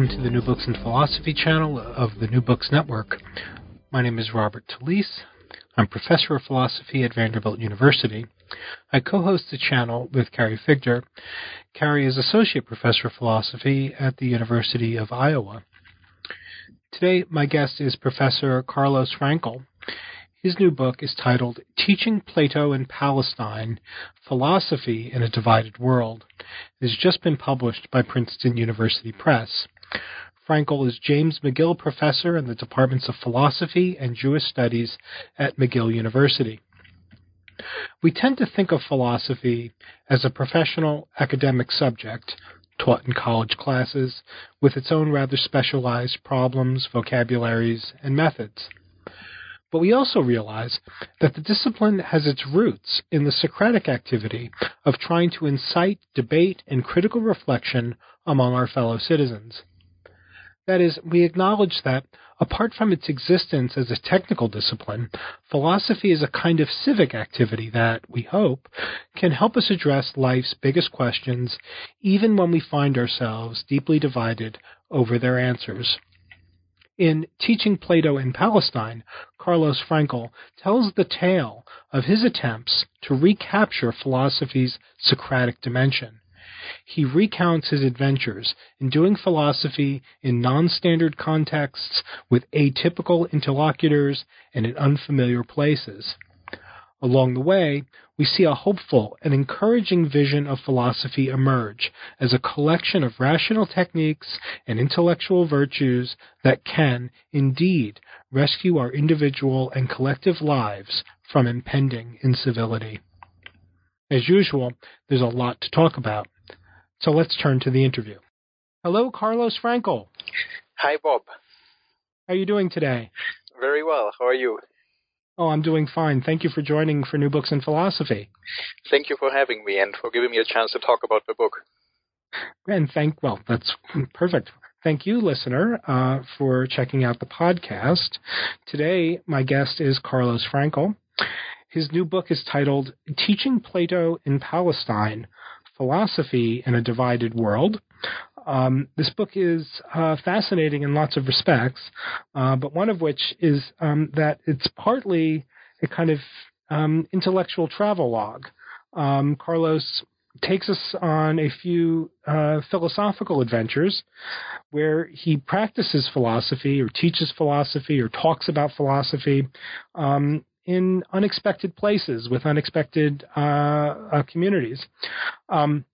Welcome to the New Books and Philosophy channel of the New Books Network. My name is Robert Talisse. I'm professor of philosophy at Vanderbilt University. I co-host the channel with Carrie Figdor. Carrie is associate professor of philosophy at the University of Iowa. Today, my guest is Professor Carlos Fraenkel. His new book is titled Teaching Plato in Palestine Philosophy in a Divided World. It has just been published by Princeton University Press. Fraenkel is James McGill Professor in the Departments of Philosophy and Jewish Studies at McGill University. We tend to think of philosophy as a professional academic subject taught in college classes with its own rather specialized problems, vocabularies, and methods. But we also realize that the discipline has its roots in the Socratic activity of trying to incite debate and critical reflection among our fellow citizens. That is, we acknowledge that, apart from its existence as a technical discipline, philosophy is a kind of civic activity that, we hope, can help us address life's biggest questions, even when we find ourselves deeply divided over their answers. In Teaching Plato in Palestine, Carlos Fraenkel tells the tale of his attempts to recapture philosophy's Socratic dimension. He recounts his adventures in doing philosophy in non standard contexts with atypical interlocutors and in unfamiliar places. Along the way, we see a hopeful and encouraging vision of philosophy emerge as a collection of rational techniques and intellectual virtues that can, indeed, rescue our individual and collective lives from impending incivility. As usual, there's a lot to talk about. So let's turn to the interview. Hello, Carlos Fraenkel. Hi, Bob. How are you doing today? Very well. How are you? Oh, I'm doing fine. Thank you for joining for New Books in Philosophy. Thank you for having me and for giving me a chance to talk about the book. And thank, well, that's perfect. Thank you, listener, uh, for checking out the podcast. Today, my guest is Carlos Fraenkel. His new book is titled Teaching Plato in Palestine Philosophy in a Divided World. Um, this book is uh, fascinating in lots of respects, uh, but one of which is um, that it's partly a kind of um, intellectual travel log. Um, Carlos takes us on a few uh, philosophical adventures where he practices philosophy or teaches philosophy or talks about philosophy um, in unexpected places with unexpected uh, uh, communities. Um,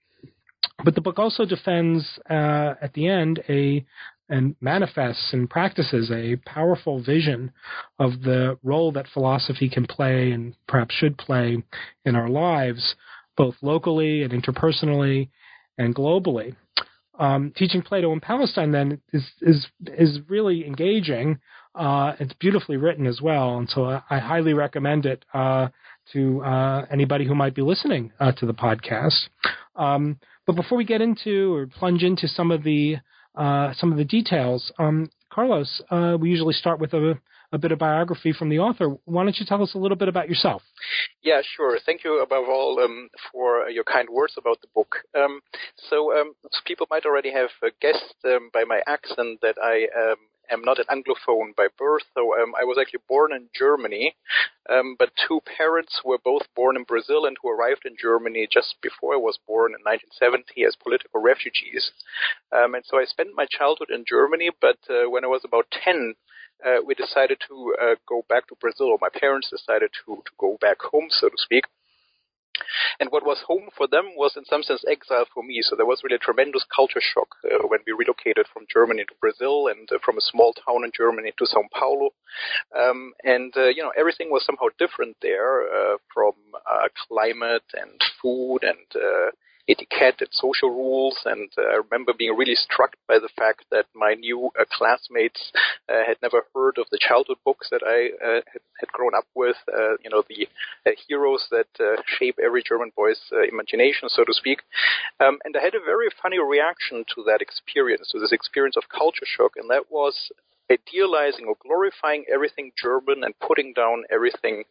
but the book also defends uh, at the end a and manifests and practices a powerful vision of the role that philosophy can play and perhaps should play in our lives, both locally and interpersonally and globally. Um, teaching Plato in Palestine then is is is really engaging Uh, it's beautifully written as well, and so I, I highly recommend it uh, to uh, anybody who might be listening uh, to the podcast. Um, but before we get into or plunge into some of the uh, some of the details, um, Carlos, uh, we usually start with a, a bit of biography from the author. Why don't you tell us a little bit about yourself? Yeah, sure. Thank you above all um, for your kind words about the book. Um, so, um, people might already have guessed um, by my accent that I um, am not an Anglophone by birth, so um, I was actually born in Germany, um, but two parents were both born in Brazil and who arrived in Germany just before I was born in 1970 as political refugees. Um, and so I spent my childhood in Germany, but uh, when I was about 10, uh, we decided to uh, go back to Brazil, or my parents decided to, to go back home, so to speak. And what was home for them was, in some sense, exile for me. So there was really a tremendous culture shock uh, when we relocated from Germany to Brazil and uh, from a small town in Germany to Sao Paulo. Um, and, uh, you know, everything was somehow different there uh, from uh, climate and food and uh, etiquette and social rules. And uh, I remember being really struck by the fact that my new uh, classmates uh, had never heard of the childhood books that I had, grown up with. You know, the heroes that shape every German boy's imagination, so to speak. Um, and I had a very funny reaction to that experience, to this experience of culture shock, and that was idealizing or glorifying everything German and putting down everything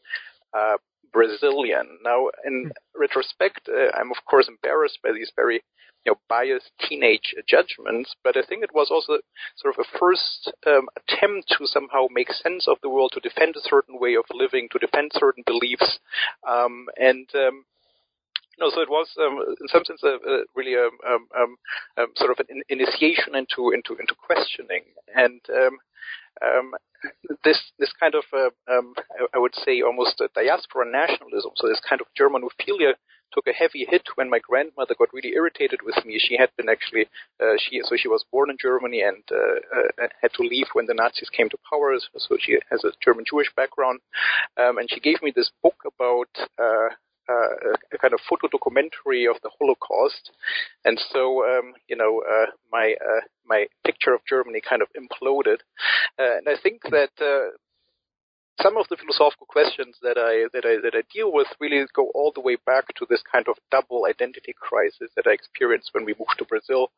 uh, Brazilian. Now, in hmm. retrospect, uh, I'm of course embarrassed by these very you know, biased teenage judgments, but I think it was also sort of a first um, attempt to somehow make sense of the world, to defend a certain way of living, to defend certain beliefs, um, and um, no, so it was um, in some sense a, a really a, um, um, um sort of an initiation into into into questioning, and um, um, this this kind of uh, um, I, would say almost diaspora nationalism. So this kind of Germanophilia took a heavy hit when my grandmother got really irritated with me. She had been actually uh, she so she was born in Germany and uh, uh had to leave when the Nazis came to power. So she has a German Jewish background, um, and she gave me this book about uh, a kind of photo documentary of the Holocaust, and so um, you know uh, my uh, my picture of Germany kind of imploded, uh, and I think that. Uh, some of the philosophical questions that I that I that I deal with really go all the way back to this kind of double identity crisis that I experienced when we moved to Brazil,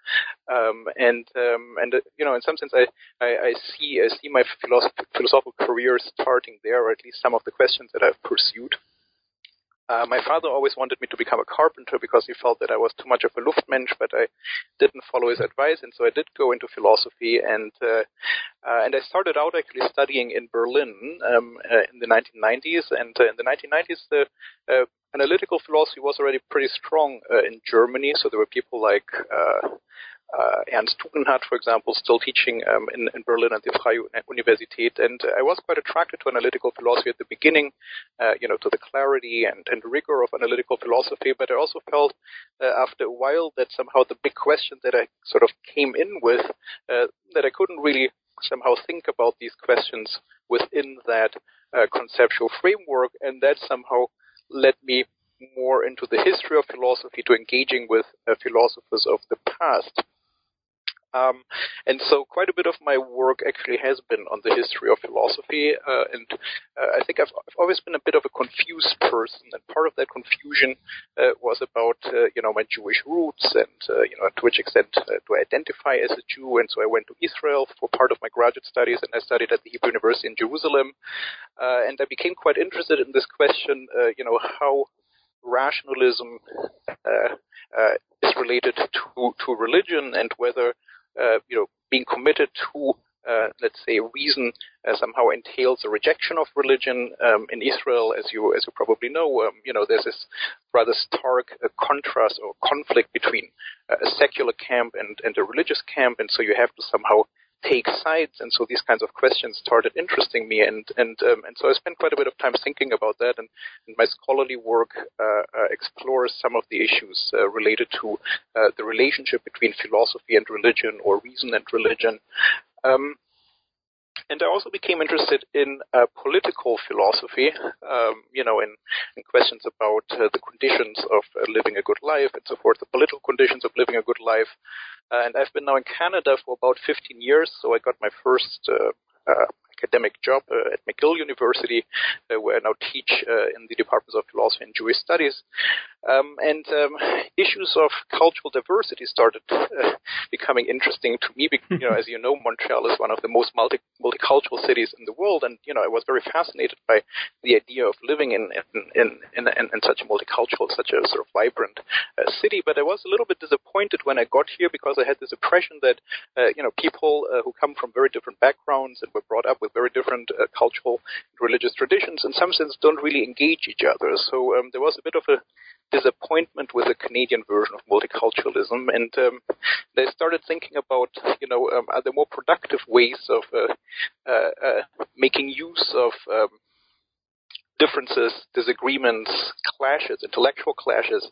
um, and um, and you know in some sense I, I, I see I see my philosoph- philosophical career starting there, or at least some of the questions that I've pursued. Uh, my father always wanted me to become a carpenter because he felt that I was too much of a Luftmensch, but I didn't follow his advice, and so I did go into philosophy. And uh, uh, and I started out actually studying in Berlin um, uh, in the 1990s. And uh, in the 1990s, the uh, analytical philosophy was already pretty strong in Germany. So there were people like uh, Ernst Tugendhat, for example, still teaching um, in, in, Berlin at the Freie Universität. And I was quite attracted to analytical philosophy at the beginning, uh, you know, to the clarity and, and rigor of analytical philosophy. But I also felt uh, after a while that somehow the big question that I sort of came in with, uh, that I couldn't really somehow think about these questions within that uh, conceptual framework. And that somehow led me more into the history of philosophy, to engaging with uh, philosophers of the past. Um, and so quite a bit of my work actually has been on the history of philosophy. Uh, and uh, I think I've, I've, always been a bit of a confused person. And part of that confusion uh, was about, uh, you know, my Jewish roots and, uh, you know, to which extent uh, do I identify as a Jew. And so I went to Israel for part of my graduate studies and I studied at the Hebrew University in Jerusalem. and I became quite interested in this question, you know, how rationalism is related to, to religion and whether uh, you know, being committed to uh, let's say reason uh, somehow entails a rejection of religion um, in Israel, as you as you probably know. Um, you know, there's this rather stark uh, contrast or conflict between uh, a secular camp and and a religious camp, and so you have to somehow take sides, and so these kinds of questions started interesting me, and and um, and so I spent quite a bit of time thinking about that, and, and my scholarly work uh, uh, explores some of the issues uh, related to uh, the relationship between philosophy and religion, or reason and religion. Um, and I also became interested in uh, political philosophy, um, you know, in, in questions about uh, the conditions of uh, living a good life and so forth, the political conditions of living a good life. and I've been now in Canada for about 15 years, so I got my first uh, uh, academic job uh, at McGill University, uh, where I now teach uh, in the departments of philosophy and Jewish studies. Um, and um, issues of cultural diversity started uh, becoming interesting to me. Because, you know, as you know, Montreal is one of the most multi- multicultural cities in the world, and you know, I was very fascinated by the idea of living in in in, in, in, in such a multicultural, such a sort of vibrant uh, city. But I was a little bit disappointed when I got here because I had this impression that uh, you know people uh, who come from very different backgrounds and were brought up with very different uh, cultural and religious traditions, in some sense, don't really engage each other. So um, there was a bit of a disappointment with the Canadian version of multiculturalism, and um, they started thinking about, you know, um, are there more productive ways of uh, uh, uh, making use of um, differences, disagreements, clashes, intellectual clashes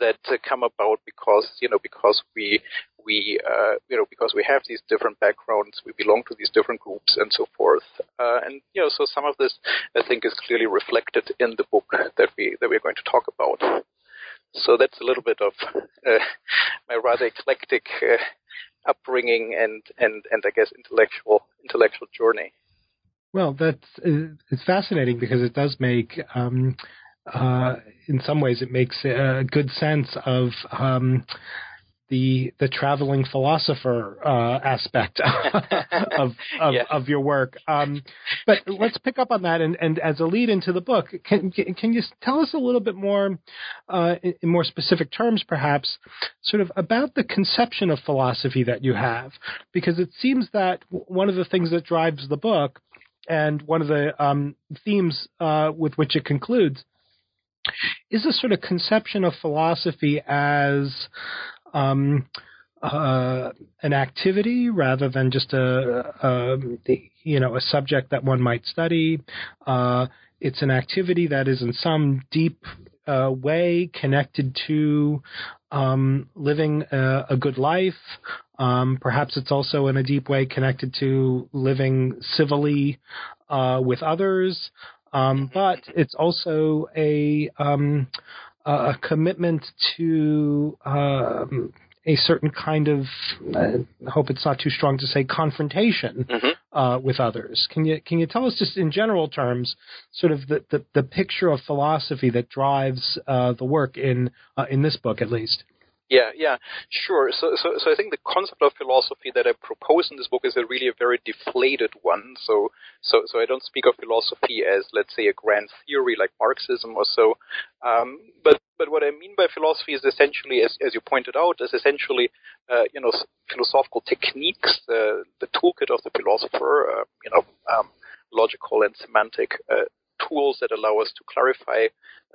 that uh, come about because you know because we we uh, you know because we have these different backgrounds, we belong to these different groups and so forth, uh, and you know so some of this I think is clearly reflected in the book that we that we're going to talk about. So that's a little bit of uh, my rather eclectic uh, upbringing and and and I guess intellectual intellectual journey. Well, that's it's fascinating because it does make, um, uh, in some ways, it makes a good sense of um, the the traveling philosopher uh, aspect of of, yeah. of, your work. Um, but let's pick up on that, and, and as a lead into the book, can can you tell us a little bit more, uh, in, in, more specific terms, perhaps, sort of about the conception of philosophy that you have? Because it seems that one of the things that drives the book, and one of the um, themes uh, with which it concludes, is a sort of conception of philosophy as um, uh, an activity rather than just a, a, you know a subject that one might study. Uh, it's an activity that is in some deep uh, way connected to um, living a, a, good life. Um, perhaps it's also in a deep way connected to living civilly uh, with others. Um, but it's also a um, a commitment to um, a certain kind of I hope it's not too strong to say confrontation mm-hmm. uh, with others. Can you can you tell us just in general terms, sort of the the, the picture of philosophy that drives uh, the work in uh, in this book at least? Yeah, yeah, sure. So, so, so I think the concept of philosophy that I propose in this book is a really a very deflated one. So, so, so I don't speak of philosophy as, let's say, a grand theory like Marxism or so. Um, but, but what I mean by philosophy is essentially, as, as you pointed out, is essentially, uh, you know, philosophical techniques, uh, the toolkit of the philosopher, uh, you know, um, logical and semantic uh, tools that allow us to clarify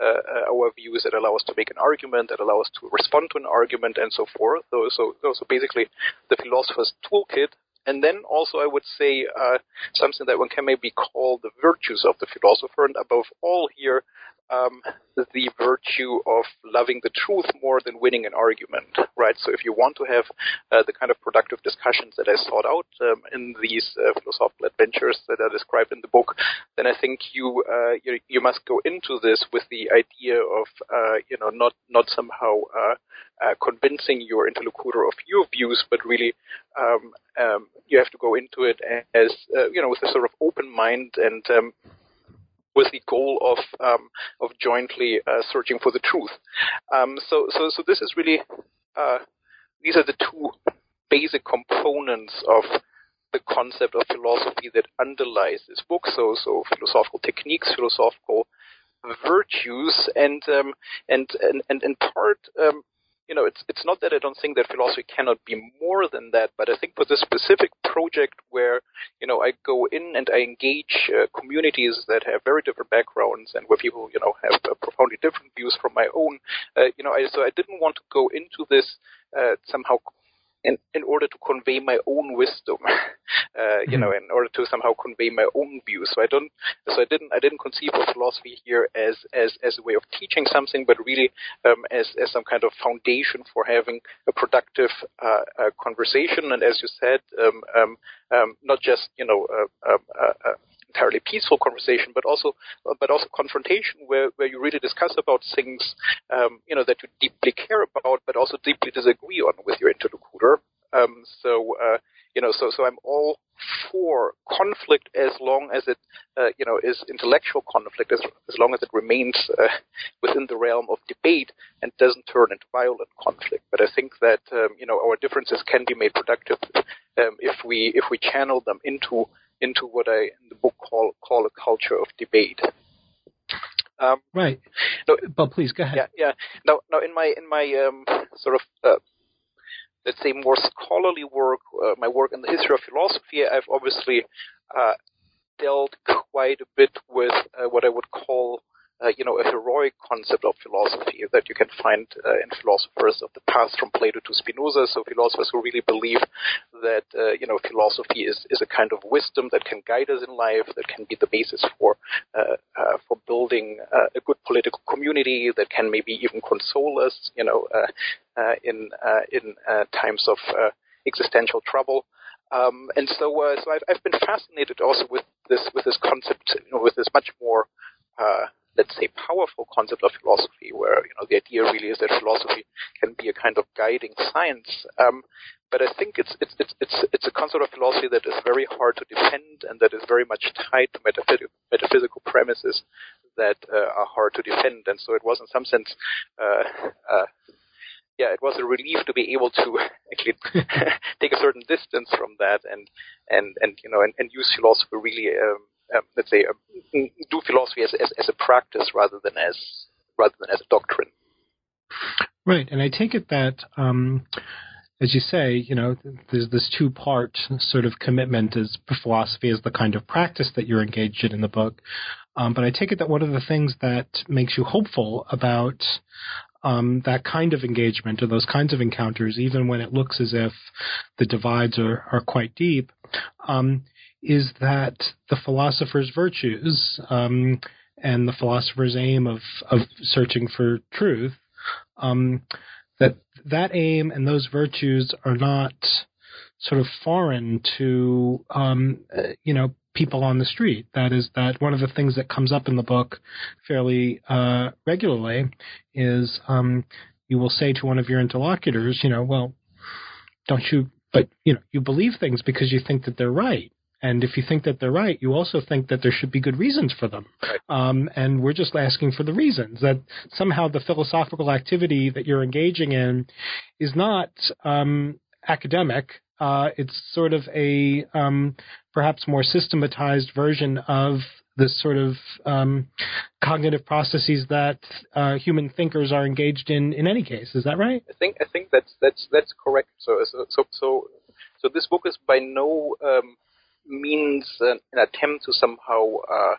uh, uh, our views, that allow us to make an argument, that allow us to respond to an argument, and so forth. So, so, so basically, the philosopher's toolkit. And then also, I would say uh, something that one can maybe call the virtues of the philosopher, and above all, here um, the virtue of loving the truth more than winning an argument, right? So if you want to have uh, the kind of productive discussions that I sought out um, in these uh, philosophical adventures that are described in the book, then I think you, uh, you you, must go into this with the idea of uh, you know not not somehow uh, uh, convincing your interlocutor of your views, but really um, um, you have to go into it as you know with a sort of open mind and um, with the goal of um, of jointly uh, searching for the truth. Um, so, so, so this is really uh, these are the two basic components of the concept of philosophy that underlies this book. So, so philosophical techniques, philosophical virtues, and um, and, and and in part um, you know, it's it's not that I don't think that philosophy cannot be more than that, but I think for this specific project where you know I go in and I engage uh, communities that have very different backgrounds and where people you know have uh, profoundly different views from my own, uh, you know, I, so I didn't want to go into this uh, somehow in, in order to convey my own wisdom, uh, you know, mm-hmm. in order to somehow convey my own views. So I don't, so I didn't, I didn't conceive of philosophy here as as as a way of teaching something, but really um, as as some kind of foundation for having a productive uh, uh, conversation. And as you said, um, um, um not just you know. Uh, uh, uh, entirely peaceful conversation, but also but also confrontation where, where you really discuss about things um, you know that you deeply care about, but also deeply disagree on with your interlocutor. Um, so uh, you know, so so I'm all for conflict as long as it, uh, you know, is intellectual conflict, as, as long as it remains uh, within the realm of debate and doesn't turn into violent conflict. But I think that um, you know our differences can be made productive um, if we if we channel them into into what I in the book call call a culture of debate. Um, right. No, but please go ahead. Yeah, yeah. Now, now in my in my um, sort of uh, let's say more scholarly work, uh, my work in the history of philosophy, I've obviously uh, dealt quite a bit with uh, what I would call uh, you know, a heroic concept of philosophy that you can find uh, in philosophers of the past, from Plato to Spinoza. So philosophers who really believe that uh, you know philosophy is is a kind of wisdom that can guide us in life, that can be the basis for uh, uh, for building uh, a good political community, that can maybe even console us, you know, in in times of existential trouble. Um, and so, uh, so I've, I've, been fascinated also with this with this concept, you know, with this much more uh, let's say, powerful concept of philosophy, where you know the idea really is that philosophy can be a kind of guiding science. Um, but I think it's it's it's it's it's a concept of philosophy that is very hard to defend and that is very much tied to metaphysical, metaphysical premises that uh, are hard to defend. And so it was, in some sense, uh, uh, yeah, it was a relief to be able to actually take a certain distance from that and and and you know and, and use philosophy really um, um, let's say, um, do philosophy as, as, as a practice rather than as rather than as a doctrine. Right, and I take it that, um, as you say, you know, there's this two-part sort of commitment as philosophy as the kind of practice that you're engaged in in the book. Um, but I take it that one of the things that makes you hopeful about um, that kind of engagement or those kinds of encounters, even when it looks as if the divides are, are quite deep, um, is that the philosopher's virtues um, and the philosopher's aim of, of searching for truth, um, that that aim and those virtues are not sort of foreign to um, uh, you know people on the street. That is that one of the things that comes up in the book fairly uh, regularly is um, you will say to one of your interlocutors, you know, well, don't you? But you know, you believe things because you think that they're right. And if you think that they're right, you also think that there should be good reasons for them. Um, and we're just asking for the reasons that somehow the philosophical activity that you're engaging in is not um, academic. Uh, it's sort of a um, perhaps more systematized version of this sort of um, cognitive processes that uh, human thinkers are engaged in. In any case, is that right? I think I think that's that's that's correct. So so so so, so this book is by no um, means an, an attempt to somehow uh,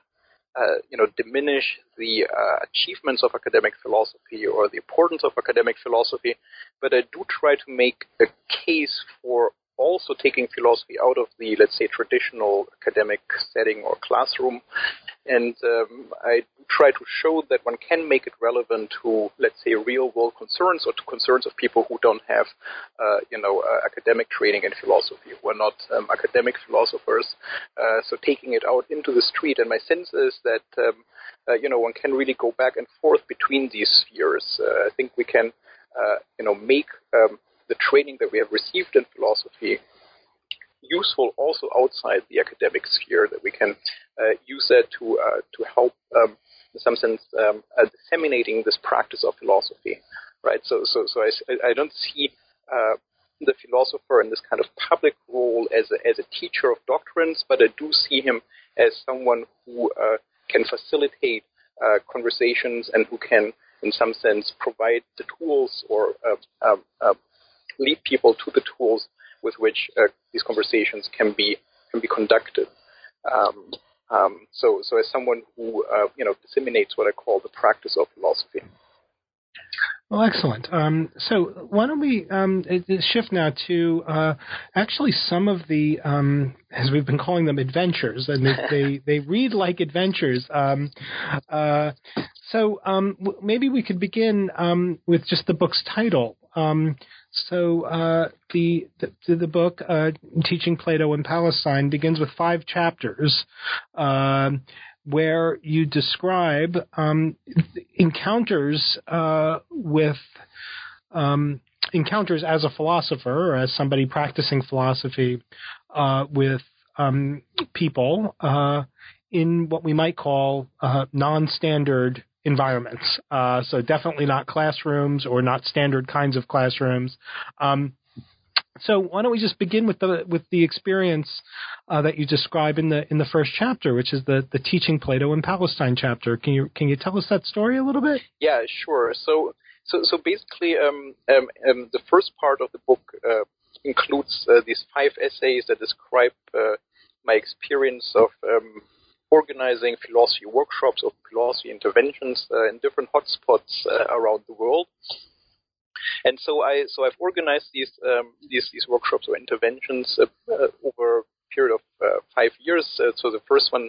uh, you know, diminish the uh, achievements of academic philosophy or the importance of academic philosophy, but I do try to make a case for also taking philosophy out of the, let's say, traditional academic setting or classroom. And um, I try to show that one can make it relevant to, let's say, real world concerns or to concerns of people who don't have, uh, you know, uh, academic training in philosophy, who are not um, academic philosophers. Uh, so taking it out into the street. And my sense is that, um, uh, you know, one can really go back and forth between these spheres. Uh, I think we can, uh, you know, make um, the training that we have received in philosophy useful also outside the academic sphere, that we can uh, use that to, uh, to help, um, in some sense, um, uh, disseminating this practice of philosophy, right? So, so, so I, I don't see uh, the philosopher in this kind of public role as a, as a teacher of doctrines, but I do see him as someone who uh, can facilitate uh, conversations and who can, in some sense, provide the tools or um, lead people to the tools with which uh, these conversations can be can be conducted. Um, um, so, so as someone who uh, you know disseminates what I call the practice of philosophy. Well, excellent. Um, so why don't we um, shift now to uh, actually some of the, um, as we've been calling them, adventures, and they they, they read like adventures. Um, uh, so um, maybe we could begin um, with just the book's title. So uh, the, the, the book uh, Teaching Plato in Palestine begins with five chapters. Uh, where you describe um, encounters uh, with um, encounters as a philosopher or as somebody practicing philosophy uh, with um, people uh, in what we might call non-standard environments. Uh, so definitely not classrooms or not standard kinds of classrooms. Um, so why don't we just begin with the with the experience uh, that you describe in the in the first chapter, which is the the teaching Plato in Palestine chapter. Can you can you tell us that story a little bit? Yeah, sure. So so so basically, um, um, um the first part of the book uh, includes uh, these five essays that describe uh, my experience of um, organizing philosophy workshops or philosophy interventions uh, in different hotspots uh, around the world. And so I so I've organized these um, these these workshops or interventions uh, uh, over a period of uh, five years. Uh, so the first one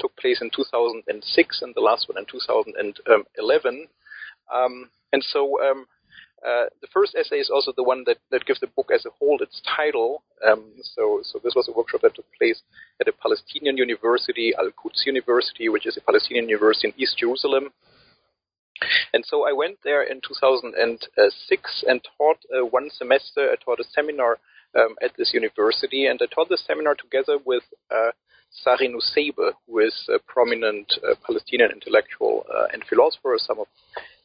took place in 2006, and the last one in 2011. Um, and so um, uh, the first essay is also the one that, that gives the book as a whole its title. Um, so, so this was a workshop that took place at a Palestinian university, Al Quds University, which is a Palestinian university in East Jerusalem. And so I went there in 2006 and taught uh, one semester. I taught a seminar um, at this university, and I taught the seminar together with uh, Sari Nusseibeh, who is a prominent uh, Palestinian intellectual uh, and philosopher. Some of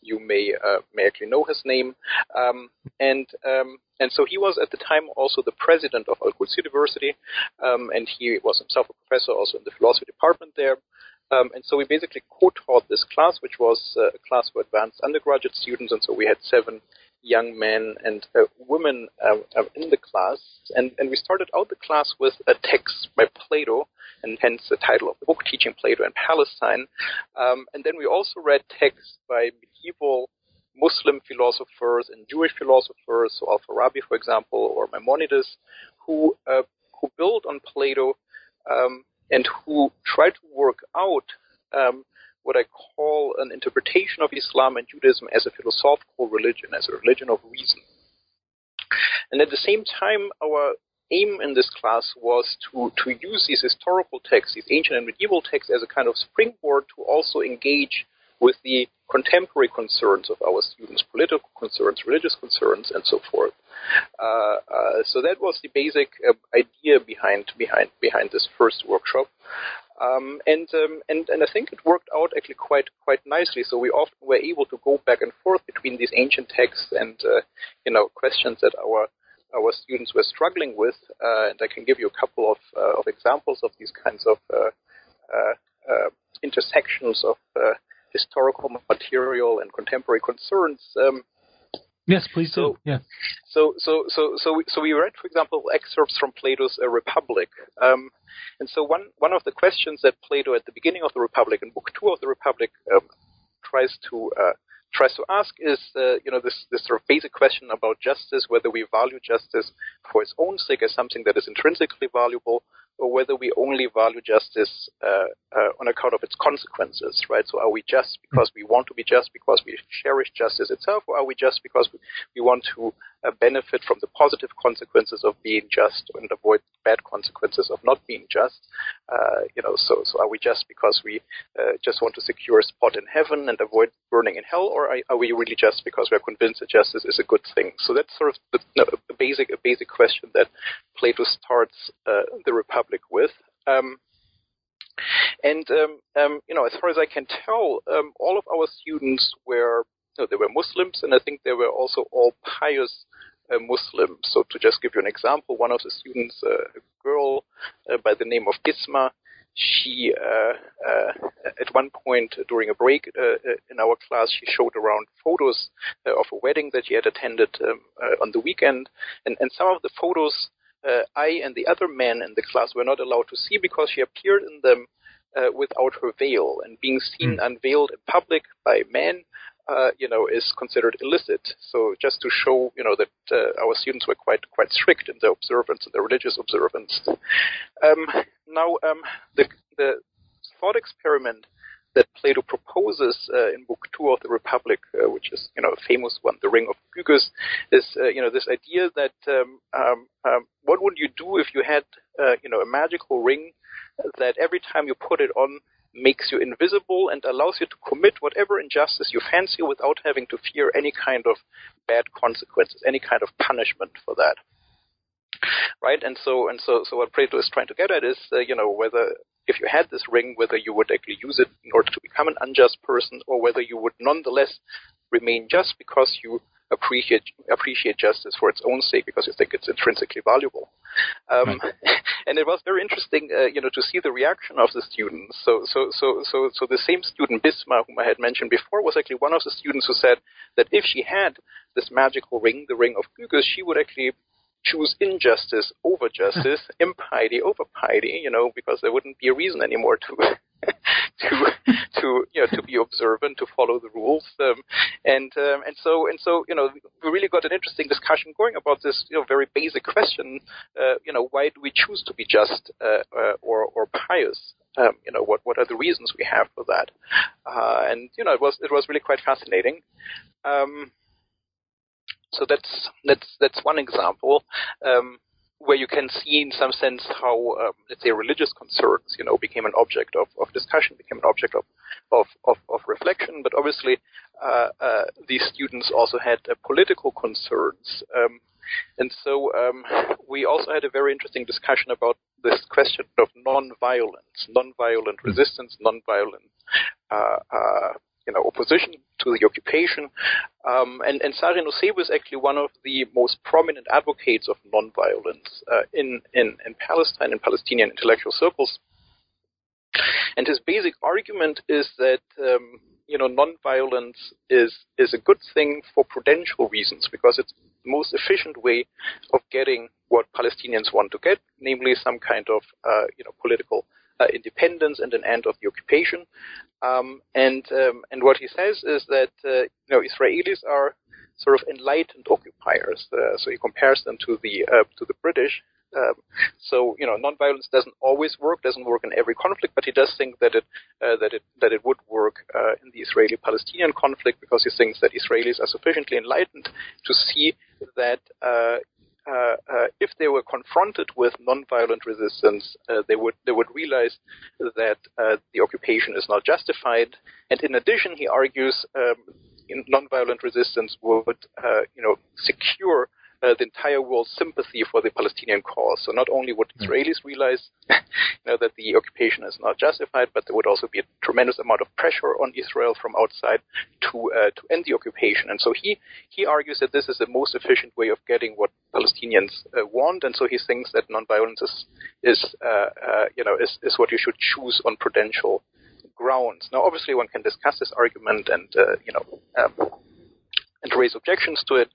you may uh, may actually know his name, um, and um, and so he was at the time also the president of Al Quds University, um, and he was himself a professor also in the philosophy department there. Um, and so we basically co-taught this class, which was uh, a class for advanced undergraduate students, and so we had seven young men and uh, women um, um, in the class. And, and we started out the class with a text by Plato, and hence the title of the book, Teaching Plato in Palestine. Um, and then we also read texts by medieval Muslim philosophers and Jewish philosophers, so Al-Farabi, for example, or Maimonides, who uh, who build on Plato um, and who try to work out um, what I call an interpretation of Islam and Judaism as a philosophical religion, as a religion of reason. And at the same time, our aim in this class was to, to use these historical texts, these ancient and medieval texts, as a kind of springboard to also engage with the contemporary concerns of our students, political concerns, religious concerns, and so forth. Uh, uh, so that was the basic uh, idea behind behind behind this first workshop. Um, and, um, and and I think it worked out actually quite quite nicely. So we often were able to go back and forth between these ancient texts and uh, you know questions that our our students were struggling with. Uh, and I can give you a couple of uh, of examples of these kinds of intersections of historical material and contemporary concerns. Um, Yes, please so, do. Yeah. So, so, so, so, we, so we read, for example, excerpts from Plato's A Republic, um, and so one one of the questions that Plato at the beginning of the Republic, in Book Two of the Republic, um, tries to uh, tries to ask is, uh, you know, this this sort of basic question about justice, whether we value justice for its own sake as something that is intrinsically valuable, or whether we only value justice uh, uh, on account of its consequences, right? So are we just because we want to be just because we cherish justice itself, or are we just because we, we want to uh, benefit from the positive consequences of being just and avoid bad consequences of not being just? Uh, you know, so so are we just because we uh, just want to secure a spot in heaven and avoid burning in hell, or are, are we really just because we are convinced that justice is a good thing? So that's sort of the, no, a basic a basic question that Plato starts uh, the Republic with. Um, and um, um, you know, as far as I can tell, um, all of our students were you know, they were Muslims, and I think they were also all pious uh, Muslims. So to just give you an example, one of the students, uh, a girl uh, by the name of Gisma, she uh, uh, at one point during a break uh, in our class she showed around photos of a wedding that she had attended um, on the weekend and, and some of the photos uh, I and the other men in the class were not allowed to see because she appeared in them uh, without her veil, and being seen mm. unveiled in public by men, uh, you know, is considered illicit. So just to show, you know, that uh, our students were quite quite strict in their observance, in their religious observance. Um, now, um, the the thought experiment that Plato proposes uh, in Book Two of the Republic, uh, which is you know a famous one, the Ring of Gyges, is uh, you know this idea that um, um, um, what would you do if you had uh, you know a magical ring that every time you put it on makes you invisible and allows you to commit whatever injustice you fancy without having to fear any kind of bad consequences, any kind of punishment for that. Right, and so and so, so what Plato is trying to get at is, uh, you know, whether if you had this ring, whether you would actually use it in order to become an unjust person, or whether you would nonetheless remain just because you appreciate appreciate justice for its own sake because you think it's intrinsically valuable. Um, right. And it was very interesting, uh, you know, to see the reaction of the students. So, so, so, so, so the same student Bisma, whom I had mentioned before, was actually one of the students who said that if she had this magical ring, the ring of Gyges, she would actually choose injustice over justice, impiety over piety, you know, because there wouldn't be a reason anymore to to to you know to be observant, to follow the rules, um, and um, and so and so you know we really got an interesting discussion going about this you know very basic question, uh, you know why do we choose to be just uh, uh, or or pious? Um, you know what what are the reasons we have for that? Uh, and you know it was it was really quite fascinating. Um, so that's that's that's one example um, where you can see, in some sense, how um, let's say religious concerns, you know, became an object of, of discussion, became an object of of, of, of reflection. But obviously, uh, uh, these students also had uh, political concerns. Um, and so um, we also had a very interesting discussion about this question of non-violence, non-violent resistance, non-violent uh, uh, you know, opposition to the occupation. Um, and, and Sari Nusseibeh is actually one of the most prominent advocates of nonviolence uh, in, in, in Palestine, in Palestinian intellectual circles. And his basic argument is that um, you know nonviolence is is a good thing for prudential reasons because it's the most efficient way of getting what Palestinians want to get, namely some kind of uh, you know political uh, independence and an end of the occupation. Um, and um, and what he says is that uh, you know Israelis are sort of enlightened occupiers. Uh, so he compares them to the uh, to the British. Um, so you know, nonviolence doesn't always work, doesn't work in every conflict, but he does think that it uh, that it that it would work uh, in the Israeli-Palestinian conflict because he thinks that Israelis are sufficiently enlightened to see that uh, uh, if they were confronted with nonviolent resistance, uh, they would they would realize that uh, the occupation is not justified. And in addition, he argues um, nonviolent resistance would uh, you know secure uh, the entire world's sympathy for the Palestinian cause. So not only would hmm. Israelis realize you know, that the occupation is not justified, but there would also be a tremendous amount of pressure on Israel from outside to uh, to end the occupation. And so he he argues that this is the most efficient way of getting what Palestinians uh, want. And so he thinks that nonviolence is is uh, uh, you know is is what you should choose on prudential grounds. Now, obviously, one can discuss this argument and uh, you know. Um, and raise objections to it.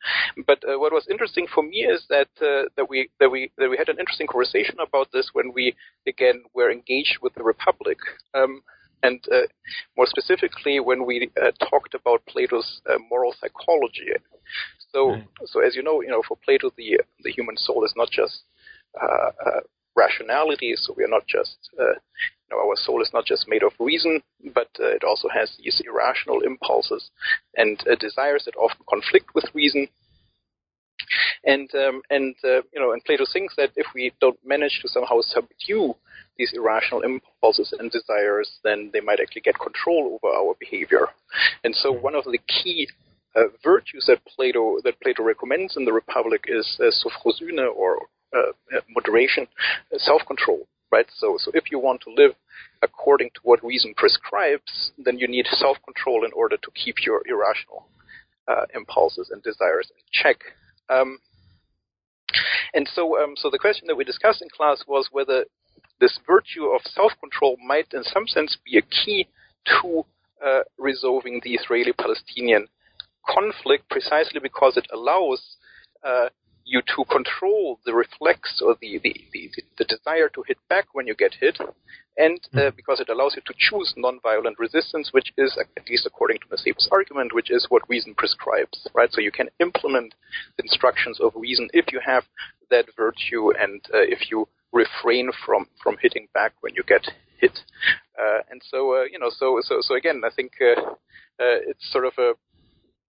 But uh, what was interesting for me is that uh, that we that we that we had an interesting conversation about this when we again were engaged with the Republic. Um, and uh, more specifically, when we uh, talked about Plato's uh, moral psychology. So, right. so as you know, you know, for Plato, the the human soul is not just uh, rationality. So we are not just, uh, know, our soul is not just made of reason, but uh, it also has these irrational impulses and uh, desires that often conflict with reason. And um, and uh, you know, and Plato thinks that if we don't manage to somehow subdue these irrational impulses and desires, then they might actually get control over our behavior. And so, one of the key uh, virtues that Plato that Plato recommends in the Republic is uh, sophrosyne or uh, moderation, uh, self-control, right? So, so if you want to live according to what reason prescribes, then you need self-control in order to keep your irrational uh, impulses and desires in check. Um, and so, um, so the question that we discussed in class was whether this virtue of self-control might, in some sense, be a key to uh, resolving the Israeli-Palestinian conflict, precisely because it allows uh, you to control the reflex or the, the, the, the, desire to hit back when you get hit, and uh, hmm. because it allows you to choose nonviolent resistance, which is, at least according to Nusseibeh's argument, which is what reason prescribes, right? So you can implement the instructions of reason if you have that virtue and uh, if you refrain from, from hitting back when you get hit. Uh, and so, uh, you know, so, so, so again, I think uh, uh, it's sort of a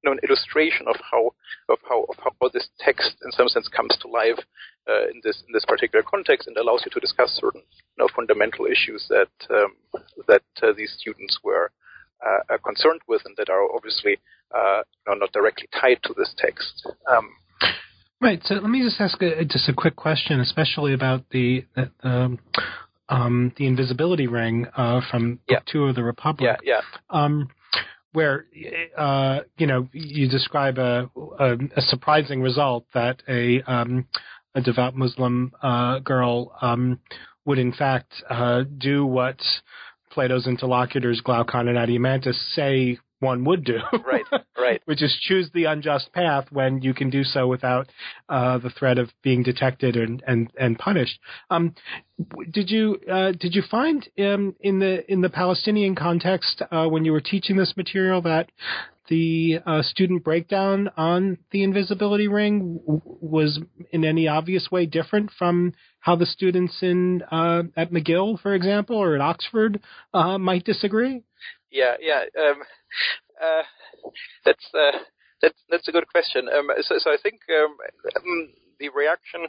know, an illustration of how of how of how this text in some sense comes to life uh, in this in this particular context and allows you to discuss certain you know, fundamental issues that um, that uh, these students were uh, concerned with and that are obviously uh, you know, not directly tied to this text. Um, right. So let me just ask a, just a quick question, especially about the. the um, um, the invisibility ring uh, from yeah. Two of the Republic. Yeah, yeah. Where uh, you know you describe a, a, a, surprising result that a um, a devout Muslim uh, girl um, would in fact uh, do what Plato's interlocutors Glaucon and Adeimantus say one would do. Right, right. which is choose the unjust path when you can do so without uh, the threat of being detected and and, and punished. Um, did you uh, did you find um, in the in the Palestinian context uh, when you were teaching this material that the uh, student breakdown on the invisibility ring w- was in any obvious way different from how the students in uh, at McGill, for example, or at Oxford uh, might disagree? Yeah, yeah. Um, uh, that's uh, that's that's a good question. Um, so, so, I think um, um the reaction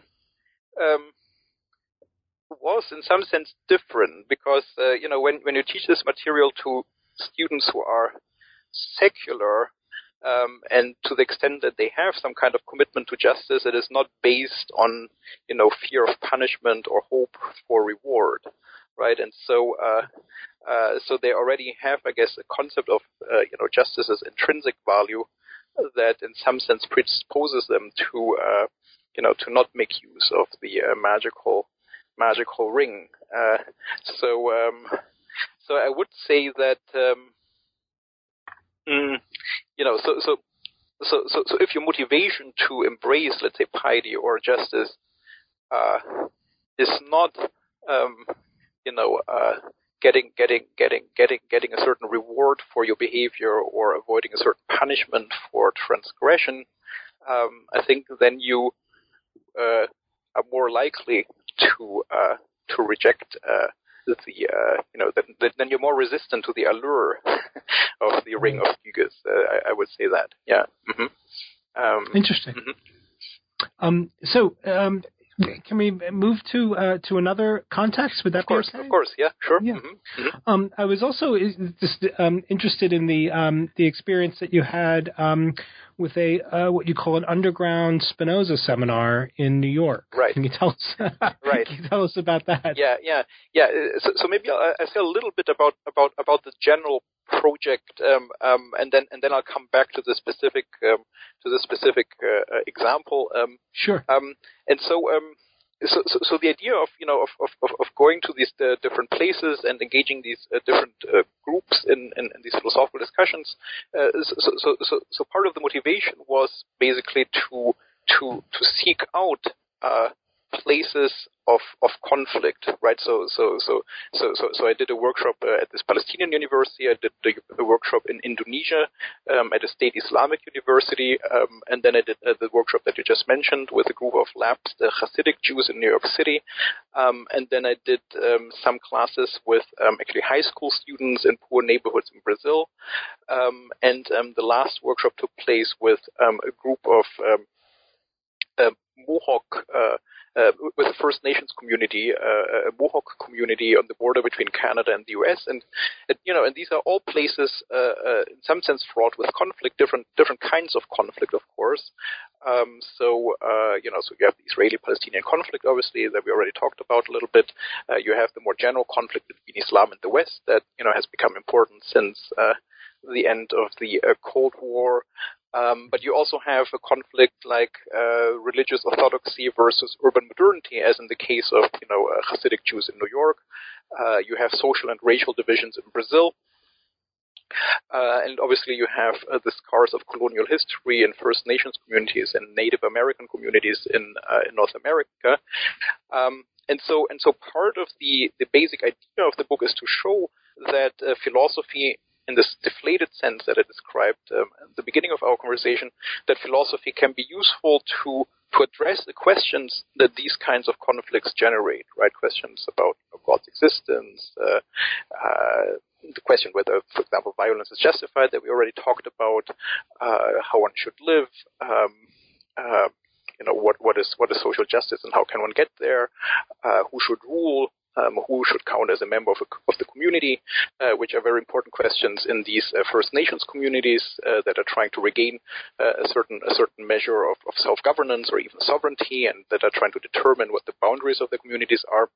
um, was, in some sense, different because uh, you know when when you teach this material to students who are secular, um, and to the extent that they have some kind of commitment to justice, it is not based on you know fear of punishment or hope for reward, right? And so uh, uh, so they already have, I guess, a concept of uh, you know justice as intrinsic value that, in some sense, predisposes them to uh, you know to not make use of the uh, magical magical ring. Uh, so um, so I would say that um, mm, you know so so. So, so, so if your motivation to embrace, let's say, piety or justice is not, um, you know, getting getting getting getting getting a certain reward for your behavior or avoiding a certain punishment for transgression, um, I think then you uh, are more likely to uh, to reject uh, the uh, you know then, then you're more resistant to the allure of the ring of Gyges. Uh, I, I, would say that. Yeah. Mm-hmm. Um, Interesting. Mm-hmm. Um, so um, can we move to uh, to another context? Would that of course, be okay? Of course, yeah, sure. Yeah. Mm-hmm. Mm-hmm. Um, I was also just um, interested in the um, the experience that you had um, with a uh, what you call an underground Spinoza seminar in New York. Right. Can you tell us? right. Can you tell us about that? Yeah, yeah, yeah. So, so maybe I'll, I'll say a little bit about about about the general project, um, um, and then and then I'll come back to the specific um, to the specific uh, uh example. Um, sure. Um, and so, um, so, so, so, the idea of you know of, of, of going to these uh, different places and engaging these uh, different uh, groups in, in, in, these philosophical discussions. Uh, so, so, so, so, part of the motivation was basically to to to seek out places of of conflict, right? So so so so so, so I did a workshop uh, at this Palestinian university. I did a, workshop in Indonesia um, at a state Islamic university, um, and then I did uh, the workshop that you just mentioned with a group of lapsed the Hasidic Jews in New York City, um, and then I did um, some classes with um, actually high school students in poor neighborhoods in Brazil, um, and the last workshop took place with a group of uh, Mohawk uh, uh, with the First Nations community, uh, a Mohawk community on the border between Canada and the U.S. And, you know, and these are all places, uh, in some sense, fraught with conflict, different different kinds of conflict, of course. Um, so, you know, so you have the Israeli-Palestinian conflict, obviously, that we already talked about a little bit. you have the more general conflict between Islam and the West that, you know, has become important since the end of the uh, Cold War. Um, but you also have a conflict like uh, religious orthodoxy versus urban modernity, as in the case of you know uh, Hasidic Jews in New York. Uh, you have social and racial divisions in Brazil. Uh, and obviously, you have uh, the scars of colonial history in First Nations communities and Native American communities in, uh, in North America. Um, and so, and so, part of the the basic idea of the book is to show that philosophy in this deflated sense that I described um, at the beginning of our conversation, that philosophy can be useful to to address the questions that these kinds of conflicts generate, right? Questions about you know, God's existence, uh, uh, the question whether, for example, violence is justified that we already talked about, uh, how one should live, um, uh, you know, what, what is what is social justice and how can one get there, uh, who should rule, um, who should count as a member of, a, of the community, uh, which are very important questions in these uh, First Nations communities uh, that are trying to regain uh, a certain a certain measure of, of self governance or even sovereignty, and that are trying to determine what the boundaries of the communities are.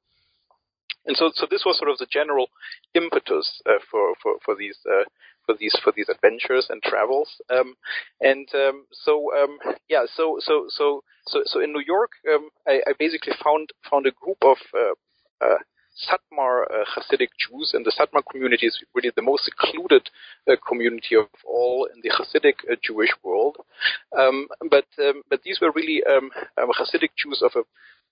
And so, so this was sort of the general impetus uh, for, for for these uh, for these for these adventures and travels. Um, and um, so um, yeah, so so so so so in New York, um, I, I, basically found found a group of uh, uh, Satmar uh, Hasidic Jews, and the Satmar community is really the most secluded uh, community of all in the Hasidic uh, Jewish world. Um, but um, but these were really um, um Hasidic Jews of a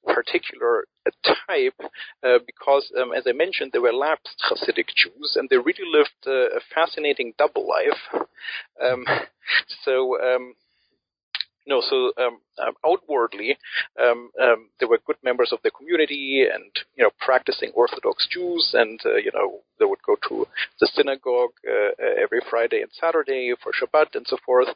particular type uh, because, um, as I mentioned, they were lapsed Hasidic Jews and they really lived uh, a fascinating double life. Um, so, um, no, so um, um, outwardly, um, um, they were good members of the community and you know practicing Orthodox Jews, and uh, you know they would go to the synagogue uh, uh, every Friday and Saturday for Shabbat and so forth.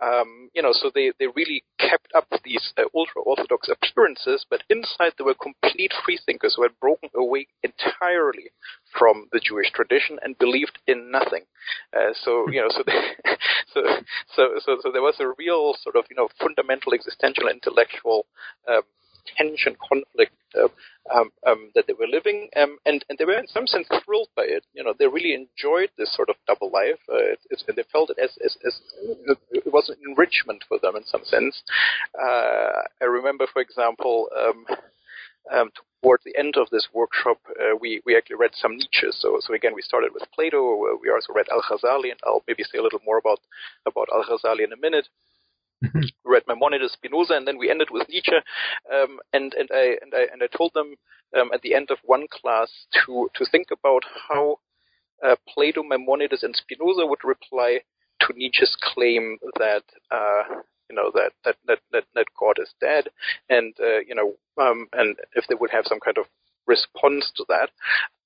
Um, you know, so they they really kept up these uh, ultra Orthodox appearances, but inside they were complete freethinkers who had broken away entirely from the Jewish tradition and believed in nothing. Uh, so you know, so, they, so so so so there was a real sort of you know fundamental existential intellectual um, tension, conflict uh, um, um, that they were living, um, and and they were in some sense thrilled by it. You know, they really enjoyed this sort of double life. Uh, it, they felt it as, as, as it was an enrichment for them in some sense. Uh, I remember, for example. Um, um, towards the end of this workshop, uh, we, we actually read some Nietzsche. So, so again, we started with Plato. Uh, we also read Al-Ghazali, and I'll maybe say a little more about, about Al-Ghazali in a minute. Mm-hmm. read Maimonides, Spinoza, and then we ended with Nietzsche. Um, and and I and I and I told them um, at the end of one class to to think about how uh, Plato, Maimonides, and Spinoza would reply to Nietzsche's claim that uh, you know that that that that, that God is dead, and uh, you know um, and if they would have some kind of response to that.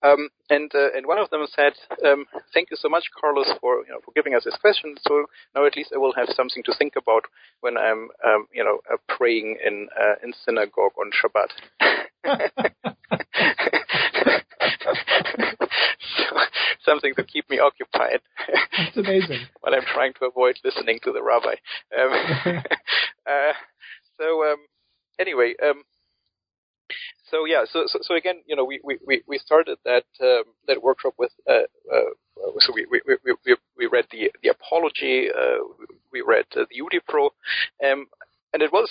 Um, and uh, and one of them said, um, "Thank you so much, Carlos, for you know for giving us this question. So now at least I will have something to think about when I'm um, you know uh, praying in uh, in synagogue on Shabbat." so, something to keep me occupied. It's amazing. while I'm trying to avoid listening to the rabbi. Um, uh, so um, anyway, um, so yeah, so, so, so again, you know, we, we, we started that um, that workshop with uh, uh, so we, we, we, we read the the apology, uh, we read the Euthyphro, um, and it was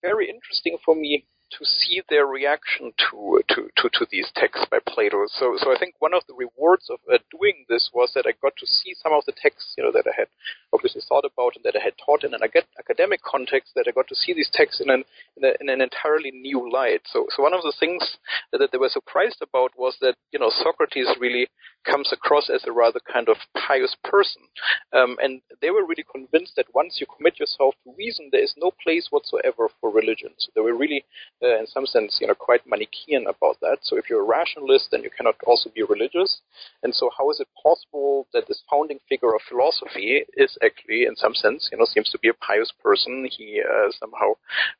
very interesting for me to see their reaction to, to, to, to, these texts by Plato. So, so I think one of the rewards of uh, doing this was that I got to see some of the texts, you know, that I had obviously thought about and that I had taught in an academic context, that I got to see these texts in an, in, a, in an entirely new light. So, so one of the things that, that they were surprised about was that, you know, Socrates really comes across as a rather kind of pious person. Um, and they were really convinced that once you commit yourself to reason, there is no place whatsoever for religion. So they were really uh, in some sense, you know, quite Manichaean about that. So if you're a rationalist, then you cannot also be religious. And so how is it possible that this founding figure of philosophy is actually, in some sense, you know, seems to be a pious person? He uh, somehow,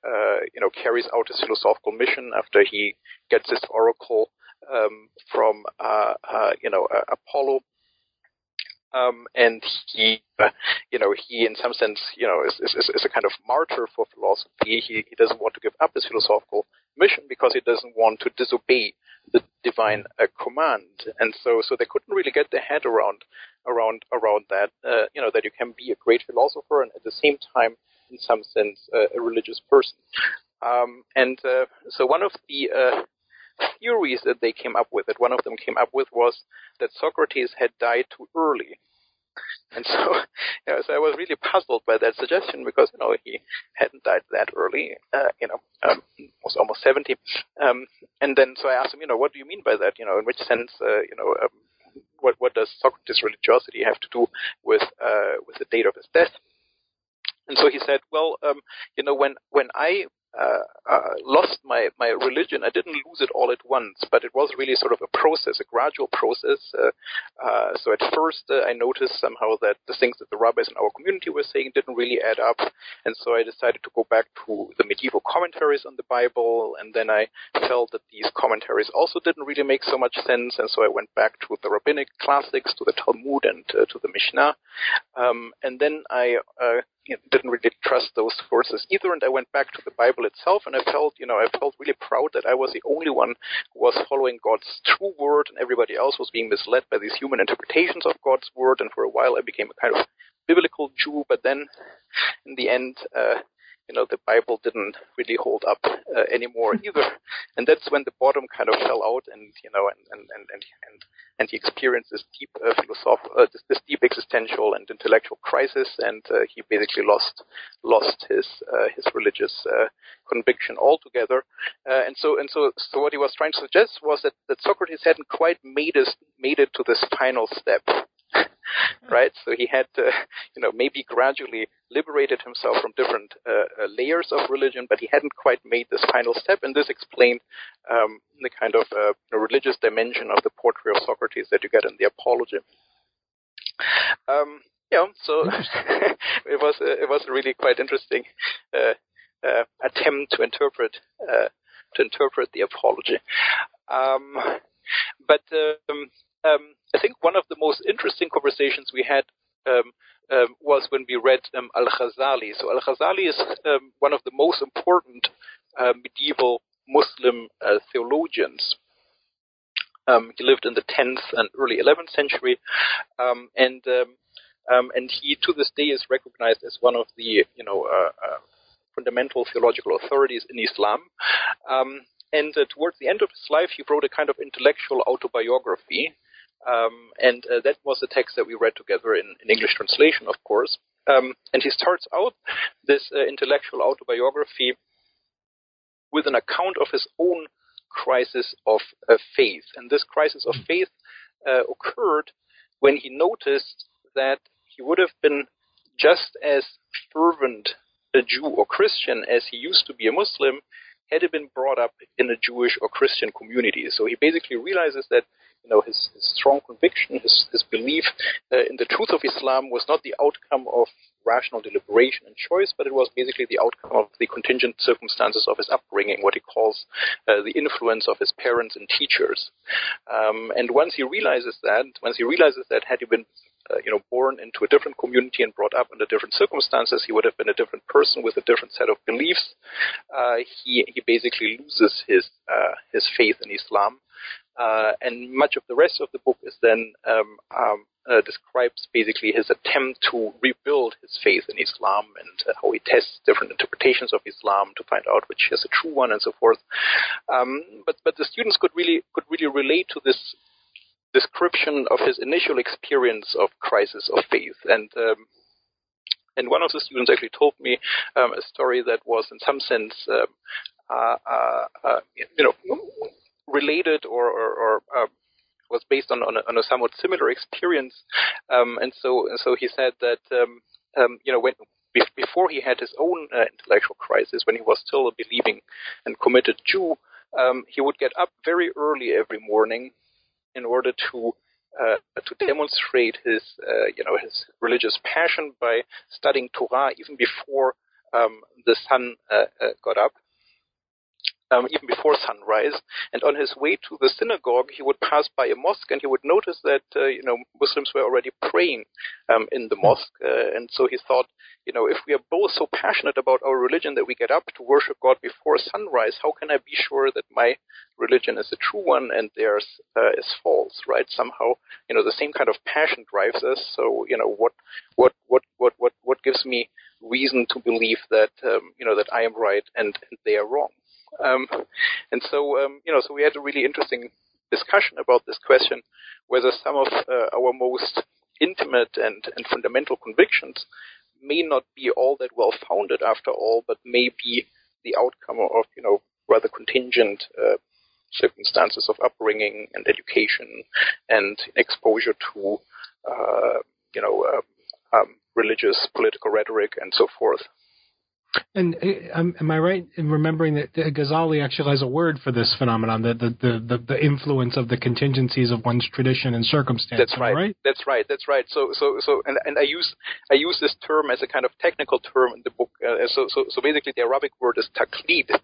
uh, you know, carries out his philosophical mission after he gets his oracle um, from, uh, uh, you know, Apollo um, and he, uh, you know, he in some sense, you know, is, is, is a kind of martyr for philosophy. He, he doesn't want to give up his philosophical mission because he doesn't want to disobey the divine uh, command. And so, so they couldn't really get their head around, around, around that, uh, you know, that you can be a great philosopher and at the same time, in some sense, uh, a religious person. Um, and uh, so one of the uh, theories that they came up with, that one of them came up with, was that Socrates had died too early. And so, you know, so I was really puzzled by that suggestion because, you know, he hadn't died that early, uh, you know, um, was almost 70. Um, and then, so I asked him, you know, what do you mean by that? You know, in which sense, uh, you know, um, what, what does Socrates' religiosity have to do with, uh, with the date of his death? And so he said, well, um, you know, when, when I lost my, my religion, I didn't lose it all at once, but it was really sort of a process, a gradual process. Uh, uh so at first, uh, I noticed somehow that the things that the rabbis in our community were saying didn't really add up, and so I decided to go back to the medieval commentaries on the Bible, and then I felt that these commentaries also didn't really make so much sense, and so I went back to the rabbinic classics, to the Talmud, and uh, to the Mishnah, um, and then I know, didn't really trust those sources either. And I went back to the Bible itself, and I felt, you know, I felt really proud that I was the only one who was following God's true word, and everybody else was being misled by these human interpretations of God's word. And for a while, I became a kind of biblical Jew. But then, in the end, uh, you know, the Bible didn't really hold up uh, anymore either. And that's when the bottom kind of fell out and, you know, and, and, and, and, and, and he experienced this deep uh, philosophical, uh, this, this, deep existential and intellectual crisis and uh, he basically lost, lost his, uh, his religious uh, conviction altogether. and so, and so, so what he was trying to suggest was that, that Socrates hadn't quite made, us, made it to this final step. right? So he had, you know, maybe gradually liberated himself from different uh, uh, layers of religion, but he hadn't quite made this final step, and this explained um, the kind of uh, religious dimension of the portrait of Socrates that you get in the Apology. Um, yeah, so it was uh, it was a really quite interesting uh, attempt to interpret to interpret the Apology. Um, but um, um, I think one of the most interesting conversations we had um, um, was when we read um, Al Ghazali. So Al Ghazali is um, one of the most important uh, medieval Muslim uh, theologians. Um, he lived in the 10th and early 11th century, um, and and he to this day is recognized as one of the you know uh, uh fundamental theological authorities in Islam. and uh, towards the end of his life, he wrote a kind of intellectual autobiography um, and uh, that was the text that we read together in, in English translation, of course. Um, and he starts out this uh, intellectual autobiography with an account of his own crisis of uh, faith. And this crisis of faith uh, occurred when he noticed that he would have been just as fervent a Jew or Christian as he used to be a Muslim had he been brought up in a Jewish or Christian community. So he basically realizes that you know, his, his strong conviction, his, his belief uh, in the truth of Islam was not the outcome of rational deliberation and choice, but it was basically the outcome of the contingent circumstances of his upbringing, what he calls uh, the influence of his parents and teachers. Um, and once he realizes that, once he realizes that had he been uh, you know, born into a different community and brought up under different circumstances, he would have been a different person with a different set of beliefs. Uh, he he basically loses his uh, his faith in Islam, uh, and much of the rest of the book is then um, um, uh, describes basically his attempt to rebuild his faith in Islam and uh, how he tests different interpretations of Islam to find out which is a true one and so forth. Um, but but the students could really could really relate to this description of his initial experience of crisis of faith and. Um, and one of the students actually told me um, a story that was, in some sense, um, uh, uh, uh, you know, related or, or, or uh, was based on, on a, on, a, somewhat similar experience. Um, and so, so he said that, um, um, you know, when, before he had his own uh, intellectual crisis, when he was still a believing and committed Jew, um, he would get up very early every morning in order to uh, to demonstrate his, uh, you know, his religious passion by studying Torah even before um, the sun uh, uh got up um, even before sunrise. And on his way to the synagogue, he would pass by a mosque, and he would notice that uh, you know Muslims were already praying um, in the mosque. Uh, and so he thought, you know, if we are both so passionate about our religion that we get up to worship God before sunrise, how can I be sure that my religion is the true one and theirs uh, is false? Right? Somehow, you know, the same kind of passion drives us. So you know, what what what what what what gives me reason to believe that um, you know that I am right and, and they are wrong. Um, and so, um, you know, so we had a really interesting discussion about this question, whether some of uh, our most intimate and, and fundamental convictions may not be all that well founded after all, but may be the outcome of, you know, rather contingent uh, circumstances of upbringing and education and exposure to, uh, you know, uh, um, religious political rhetoric and so forth. And um, am I right in remembering that Ghazali actually has a word for this phenomenon, the the, the, the influence of the contingencies of one's tradition and circumstance? That's right. right. That's right. That's right. So so so and, and I use I use this term as a kind of technical term in the book. Uh, so so so basically the Arabic word is taqlid.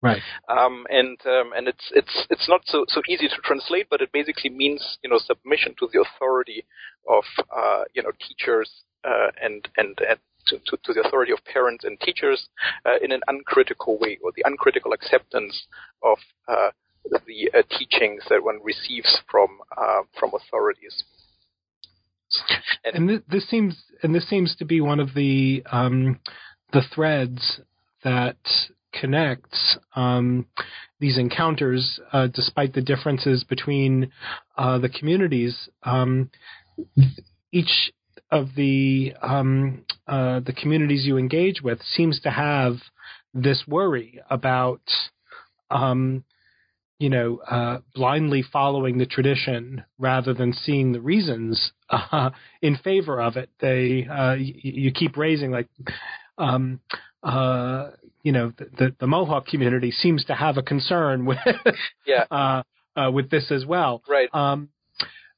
Right. Um, and um, and it's it's it's not so so easy to translate, but it basically means you know submission to the authority of uh, you know teachers uh, and and and to, to, to, the authority of parents and teachers uh, in an uncritical way, or the uncritical acceptance of uh, the uh, teachings that one receives from from authorities. And, and this, this, seems and this seems to be one of the um, the threads that connects um, these encounters, uh, despite the differences between uh, the communities. Um, each of the um, uh, the communities you engage with seems to have this worry about, um, you know, uh, blindly following the tradition rather than seeing the reasons uh, in favor of it. They uh, y- you keep raising like. Um, uh, you know, the, the, the, Mohawk community seems to have a concern with, yeah. uh, uh, with this as well. Right. Um,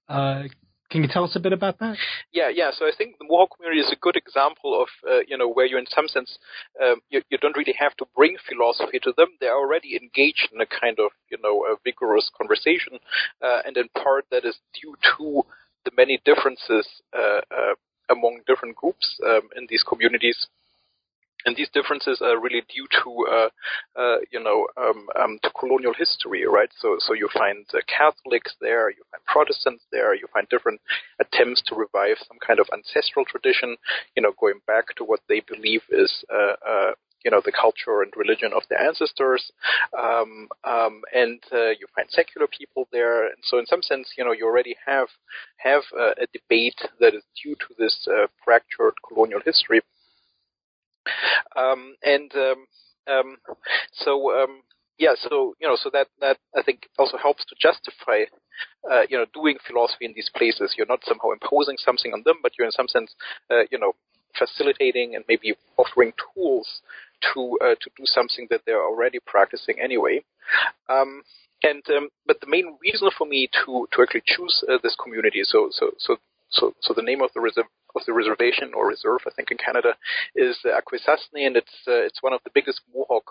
uh, can you tell us a bit about that? Yeah, yeah. So I think the Mohawk community is a good example of, uh, you know, where you, in some sense, um, you, you, don't really have to bring philosophy to them. They're already engaged in a kind of, you know, a vigorous conversation, uh, and in part that is due to the many differences uh, uh among different groups um, in these communities and these differences are really due to, uh, uh, you know, um, um, to colonial history, right? So, so you find uh, Catholics there, you find Protestants there, you find different attempts to revive some kind of ancestral tradition, you know, going back to what they believe is, uh, uh, you know, the culture and religion of their ancestors, um, um, and uh, you find secular people there, and so in some sense, you know, you already have have a debate that is due to this fractured colonial history. Um, and um, um, so um, yeah, so you know, so that that I think also helps to justify, uh, you know, doing philosophy in these places. You're not somehow imposing something on them, but you're in some sense, uh, you know, facilitating and maybe offering tools to uh, to do something that they're already practicing anyway. Um, and um, but the main reason for me to to actually choose uh, this community, so so so so so the name of the of the reservation or reserve, I think in Canada, is uh, Akwesasne, and it's uh, it's one of the biggest Mohawk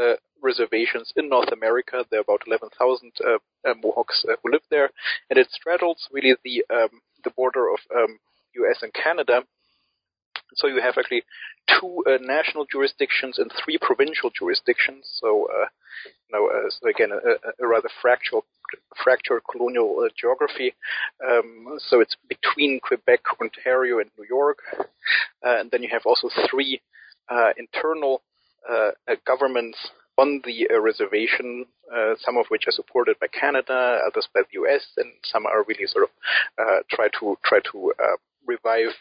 uh, reservations in North America. There are about 11,000 uh, uh, Mohawks uh, who live there, and it straddles really the um, the border of um, U.S. and Canada. So you have actually two uh, national jurisdictions and three provincial jurisdictions. So, uh, you know, uh, so again, a, a, rather fractured, fractured colonial uh, geography. Um, so it's between Quebec, Ontario, and New York. Uh, and then you have also three uh, internal governments on the reservation, some of which are supported by Canada, others by the U.S., and some are really sort of try to try to revive,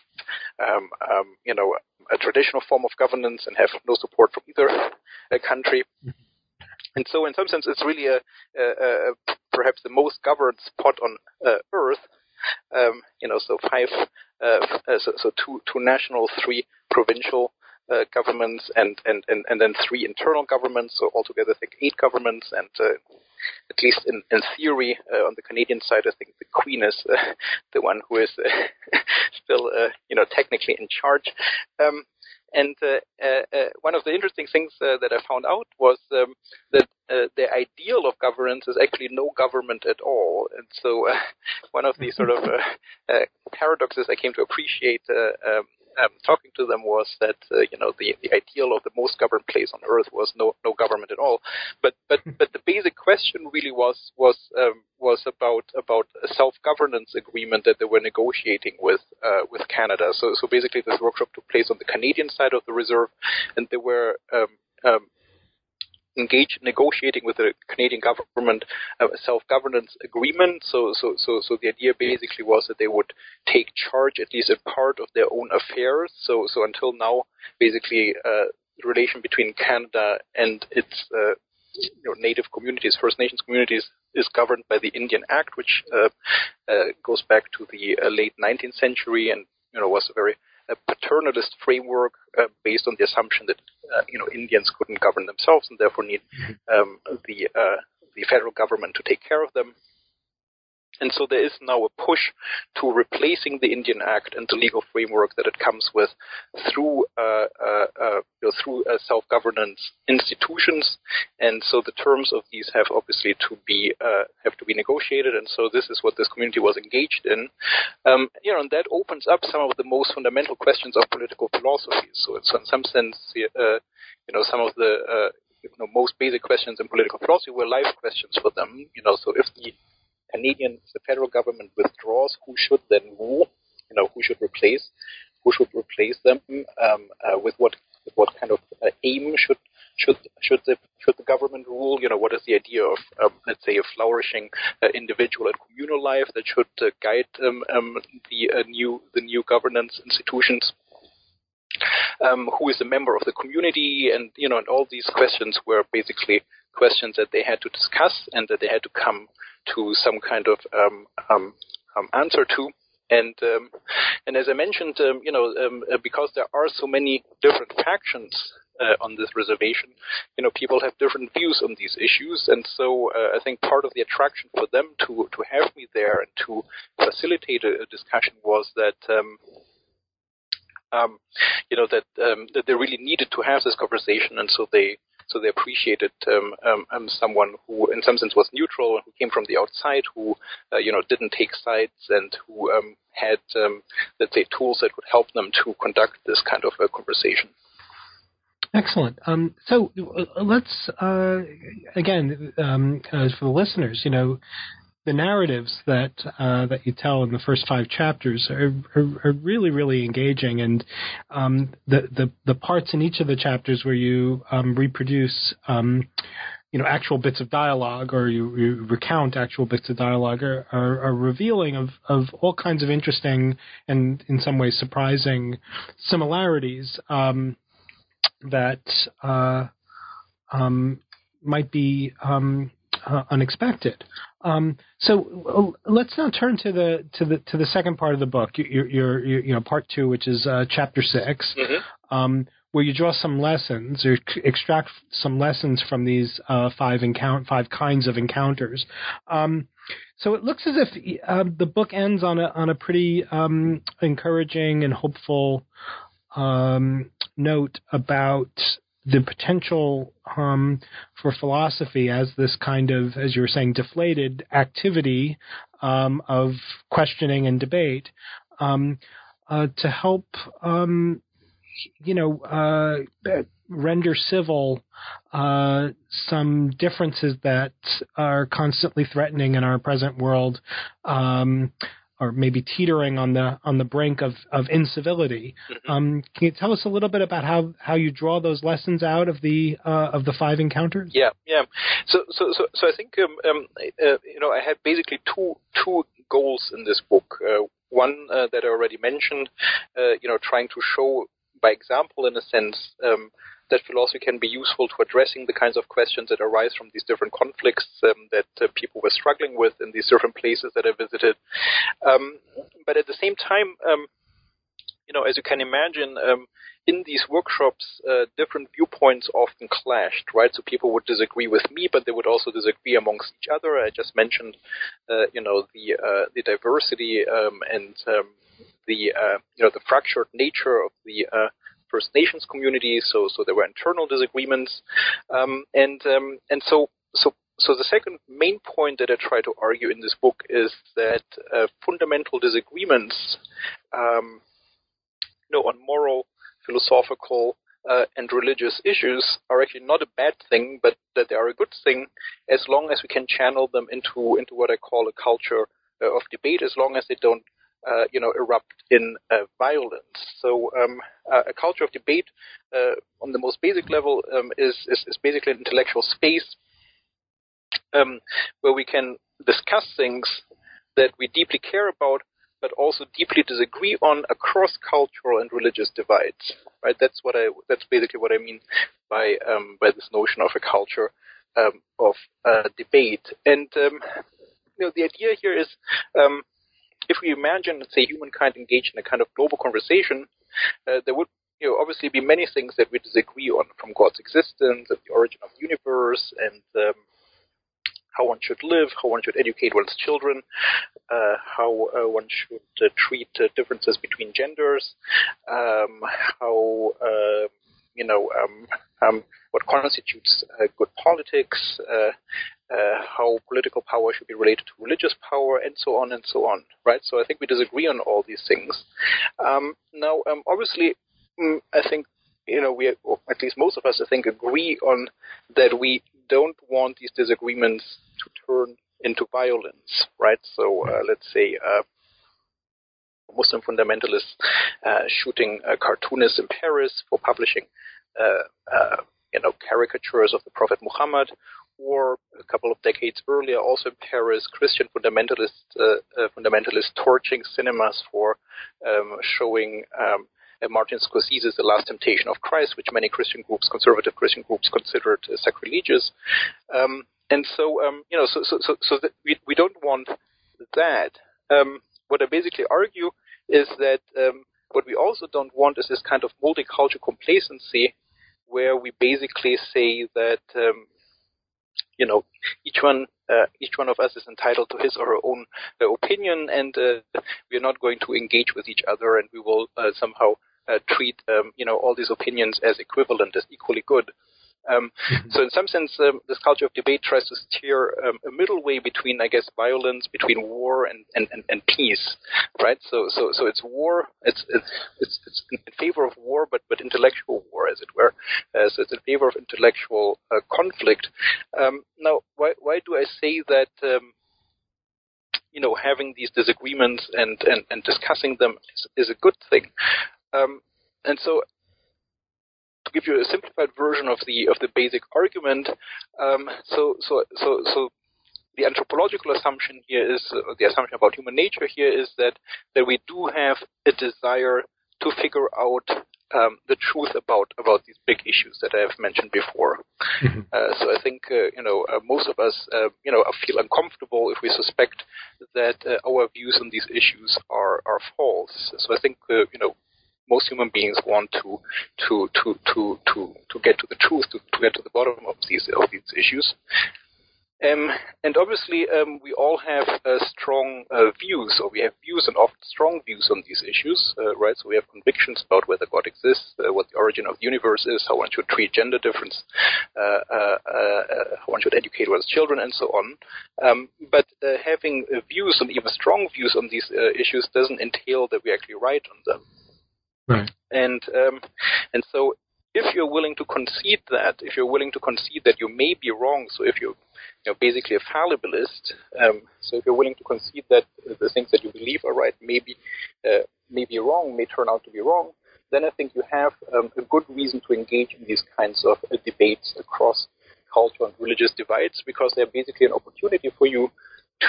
um, um, you know, a traditional form of governance and have no support from either a country. And so, in some sense, it's really a, a, a perhaps the most governed spot on uh, Earth. Um, you know, so five, uh, uh so, so, two, two national, three provincial uh, governments, and, and, and, and then three internal governments. So altogether, I think eight governments, and uh, at least in, in theory, uh, on the Canadian side, I think the Queen is uh, the one who is uh, still, uh, you know, technically in charge. Um, and uh, uh, one of the interesting things that I found out was um, that the ideal of governance is actually no government at all. And so, one of the sort of paradoxes I came to appreciate um, um, talking to them was that uh, you know the, the ideal of the most governed place on earth was no no government at all. But but but the basic question really was was um, was about about a self governance agreement that they were negotiating with uh, with Canada. So so basically this workshop took place on the Canadian side of the reserve, and they were um, um, engaged in negotiating with the Canadian government a self-governance agreement. So, so, so, so the idea basically was that they would take charge, at least in part, of their own affairs. So, so until now, basically, uh, the relation between Canada and its uh, you know, native communities, First Nations communities, is governed by the Indian Act, which uh, uh goes back to the uh, late 19th century and you know was a very a paternalist framework uh, based on the assumption that uh, you know Indians couldn't govern themselves and therefore need um, the uh, the federal government to take care of them. And so there is now a push to replacing the Indian Act and the legal framework that it comes with through uh, uh, uh, you know, through uh, self-governance institutions. And so the terms of these have obviously to be uh, have to be negotiated. And so this is what this community was engaged in. Um, you know, and that opens up some of the most fundamental questions of political philosophy. So in some sense, uh, you know, some of the you know, most basic questions in political philosophy were life questions for them. You know, so if the Canadian, the federal government withdraws, who should then rule? You know, who should replace? Who should replace them? Um, uh, with what with what kind of uh, aim should should should the should the government rule? You know, what is the idea of um, let's say a flourishing uh, individual and communal life that should uh, guide um, um, the uh, new the new governance institutions? Um, who is a member of the community, and you know, and all these questions were basically questions that they had to discuss and that they had to come to some kind of um, um, um, answer to. And um, and as I mentioned, um, you know, um, uh, because there are so many different factions uh, on this reservation, you know, people have different views on these issues, and so uh, I think part of the attraction for them to to have me there and to facilitate a, a discussion was that. Um, you know that um, that they really needed to have this conversation, and so they so they appreciated um, um, um, someone who, in some sense, was neutral, who came from the outside, who uh, you know didn't take sides, and who had, let's say, tools that would help them to conduct this kind of a conversation. Excellent. Um, so uh, let's uh, again um, for the listeners, you know, the narratives that uh, that you tell in the first five chapters are, are, are really really engaging, and um, the, the the parts in each of the chapters where you um, reproduce. Um, you know, actual bits of dialogue, or you, you recount actual bits of dialogue, are, are, are, revealing of, of all kinds of interesting and, in some ways, surprising similarities um, that uh, um, might be um, uh, unexpected. Um, so uh, let's now turn to the to the to the second part of the book, your, your, your you know part two, which is uh, chapter 6 mm-hmm. um, where you draw some lessons or extract some lessons from these uh, five encount five kinds of encounters. Um, so it looks as if uh, the book ends on a on a pretty um, encouraging and hopeful um, note about the potential um, for philosophy as this kind of, as you were saying, deflated activity um, of questioning and debate um, uh, to help, um, you know, uh, render civil uh, some differences that are constantly threatening in our present world. Or maybe teetering on the on the brink of of incivility. Mm-hmm. Um, can you tell us a little bit about how how you draw those lessons out of the uh, of the five encounters? Yeah, yeah. So so so, so I think um, um, uh, you know I had basically two two goals in this book. Uh, one uh, that I already mentioned, uh, you know, trying to show by example, in a sense, um, that philosophy can be useful to addressing the kinds of questions that arise from these different conflicts um, that uh, people were struggling with in these different places that I visited. Um, but at the same time, um, you know, as you can imagine, um, in these workshops, uh, different viewpoints often clashed, right? So people would disagree with me, but they would also disagree amongst each other. I just mentioned, uh, you know, the uh, the diversity um, and um, the uh, you know the fractured nature of the uh, First Nations community, so so there were internal disagreements, um, and um, and so so so the second main point that I try to argue in this book is that uh, fundamental disagreements, um, you know, on moral, philosophical, uh, and religious issues are actually not a bad thing, but that they are a good thing as long as we can channel them into into what I call a culture uh, of debate, as long as they don't uh, you know, erupt in uh, violence. So um, uh, a culture of debate uh, on the most basic level um, is, is, is, basically an intellectual space um, where we can discuss things that we deeply care about, but also deeply disagree on across cultural and religious divides. Right? That's what I. That's basically what I mean by um, by this notion of a culture um, of uh, debate. And um, you know, the idea here is if we imagine, say, humankind engaged in a kind of global conversation, uh, there would you know, obviously be many things that we disagree on, from God's existence and the origin of the universe and um, how one should live, how one should educate one's children, uh, how uh, one should uh, treat uh, differences between genders, um, how uh, you know um, um, what constitutes uh, good politics, how political power should be related to religious power, and so on and so on. Right. So I think we disagree on all these things. Um, now, um, obviously, mm, I think you know, we, or at least most of us, I think, agree on that we don't want these disagreements to turn into violence, right? So uh, let's say uh, Muslim fundamentalists uh, shooting cartoonists in Paris for publishing, uh, uh, you know, caricatures of the Prophet Muhammad, or a couple of decades earlier, also in Paris, Christian fundamentalists uh, fundamentalists torching cinemas for um, showing. Um, Martin Scorsese's The Last Temptation of Christ, which many Christian groups, conservative Christian groups, considered uh, sacrilegious. Um, and so, um, you know, so, so, so, so we, we don't want that. Um, what I basically argue is that um, what we also don't want is this kind of multicultural complacency where we basically say that, um, you know, each one uh, each one of us is entitled to his or her own uh, opinion, and uh, we are not going to engage with each other, and we will uh, somehow uh, treat um, you know all these opinions as equivalent, as equally good. Um, mm-hmm. So in some sense, um, this culture of debate tries to steer um, a middle way between, I guess, violence, between war and, and, and, and, peace, right? So so so it's war. It's it's it's, it's in favor of war, but but intellectual war, as it were. Uh, so it's in favor of intellectual uh, conflict. Um, now, why why do I say that? Um, you know, having these disagreements and, and, and discussing them is, is a good thing. Um, and so to give you a simplified version of the of the basic argument, um, so so so so the anthropological assumption here is uh, the assumption about human nature here is that that we do have a desire to figure out um, the truth about about these big issues that I have mentioned before. Mm-hmm. Uh, so I think uh, you know uh, most of us uh, you know feel uncomfortable if we suspect that uh, our views on these issues are are false. So I think uh, you know most human beings want to to to to to to get to the truth, to, to get to the bottom of these of these issues. Um, and obviously, um, we all have uh, strong uh, views, or we have views and often strong views on these issues, uh, right? So we have convictions about whether God exists, uh, what the origin of the universe is, how one should treat gender difference, uh, uh, how one should educate one's children, and so on. Um, but having views and even strong views on these issues doesn't entail that we actually right on them. Right. And um, and so if you're willing to concede that, if you're willing to concede that you may be wrong, so if you're you know, basically a fallibilist, um, so if you're willing to concede that the things that you believe are right may be, uh, may be wrong, may turn out to be wrong, then I think you have um, a good reason to engage in these kinds of uh, debates across cultural and religious divides because they're basically an opportunity for you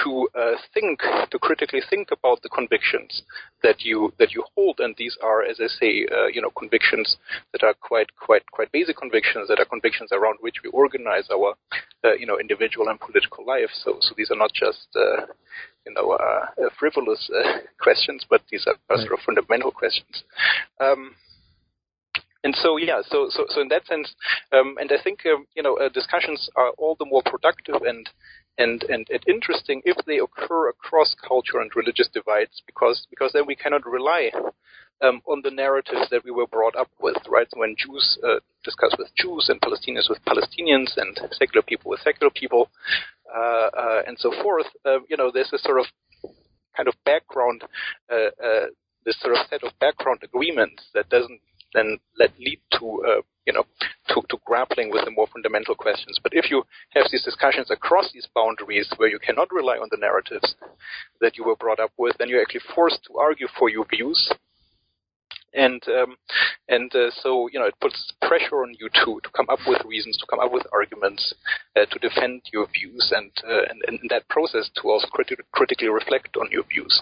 to uh, think, to critically think about the convictions that you that you hold, and these are, as I say, uh, you know, convictions that are quite quite quite basic convictions that are convictions around which we organize our, uh, you know, individual and political life. So so these are not just uh, you know uh, frivolous uh, questions, but these are right. sort of fundamental questions. Um, and so yeah, so so so in that sense, um, and I think um, you know uh, discussions are all the more productive and and, and, and interesting if they occur across culture and religious divides, because because then we cannot rely um, on the narratives that we were brought up with, right? When Jews uh, discuss with Jews and Palestinians with Palestinians and secular people with secular people, uh, uh, and so forth, uh, you know, there's a sort of kind of background, uh, uh, this sort of set of background agreements that doesn't then let lead to uh, you know to, to grappling with the more fundamental questions. But if you have these discussions across these boundaries where you cannot rely on the narratives that you were brought up with, then you're actually forced to argue for your views. And um, and uh, so you know it puts pressure on you to to come up with reasons, to come up with arguments, uh, to defend your views, and, uh, and in that process to also criti- critically reflect on your views.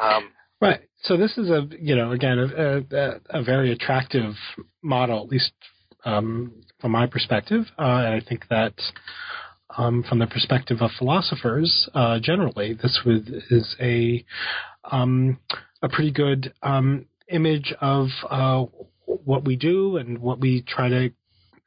Um, Right. So this is a you know again a, a, a very attractive model, at least um, from my perspective, uh, and I think that um, from the perspective of philosophers uh, generally, this would, is a um, a pretty good um, image of uh, what we do and what we try to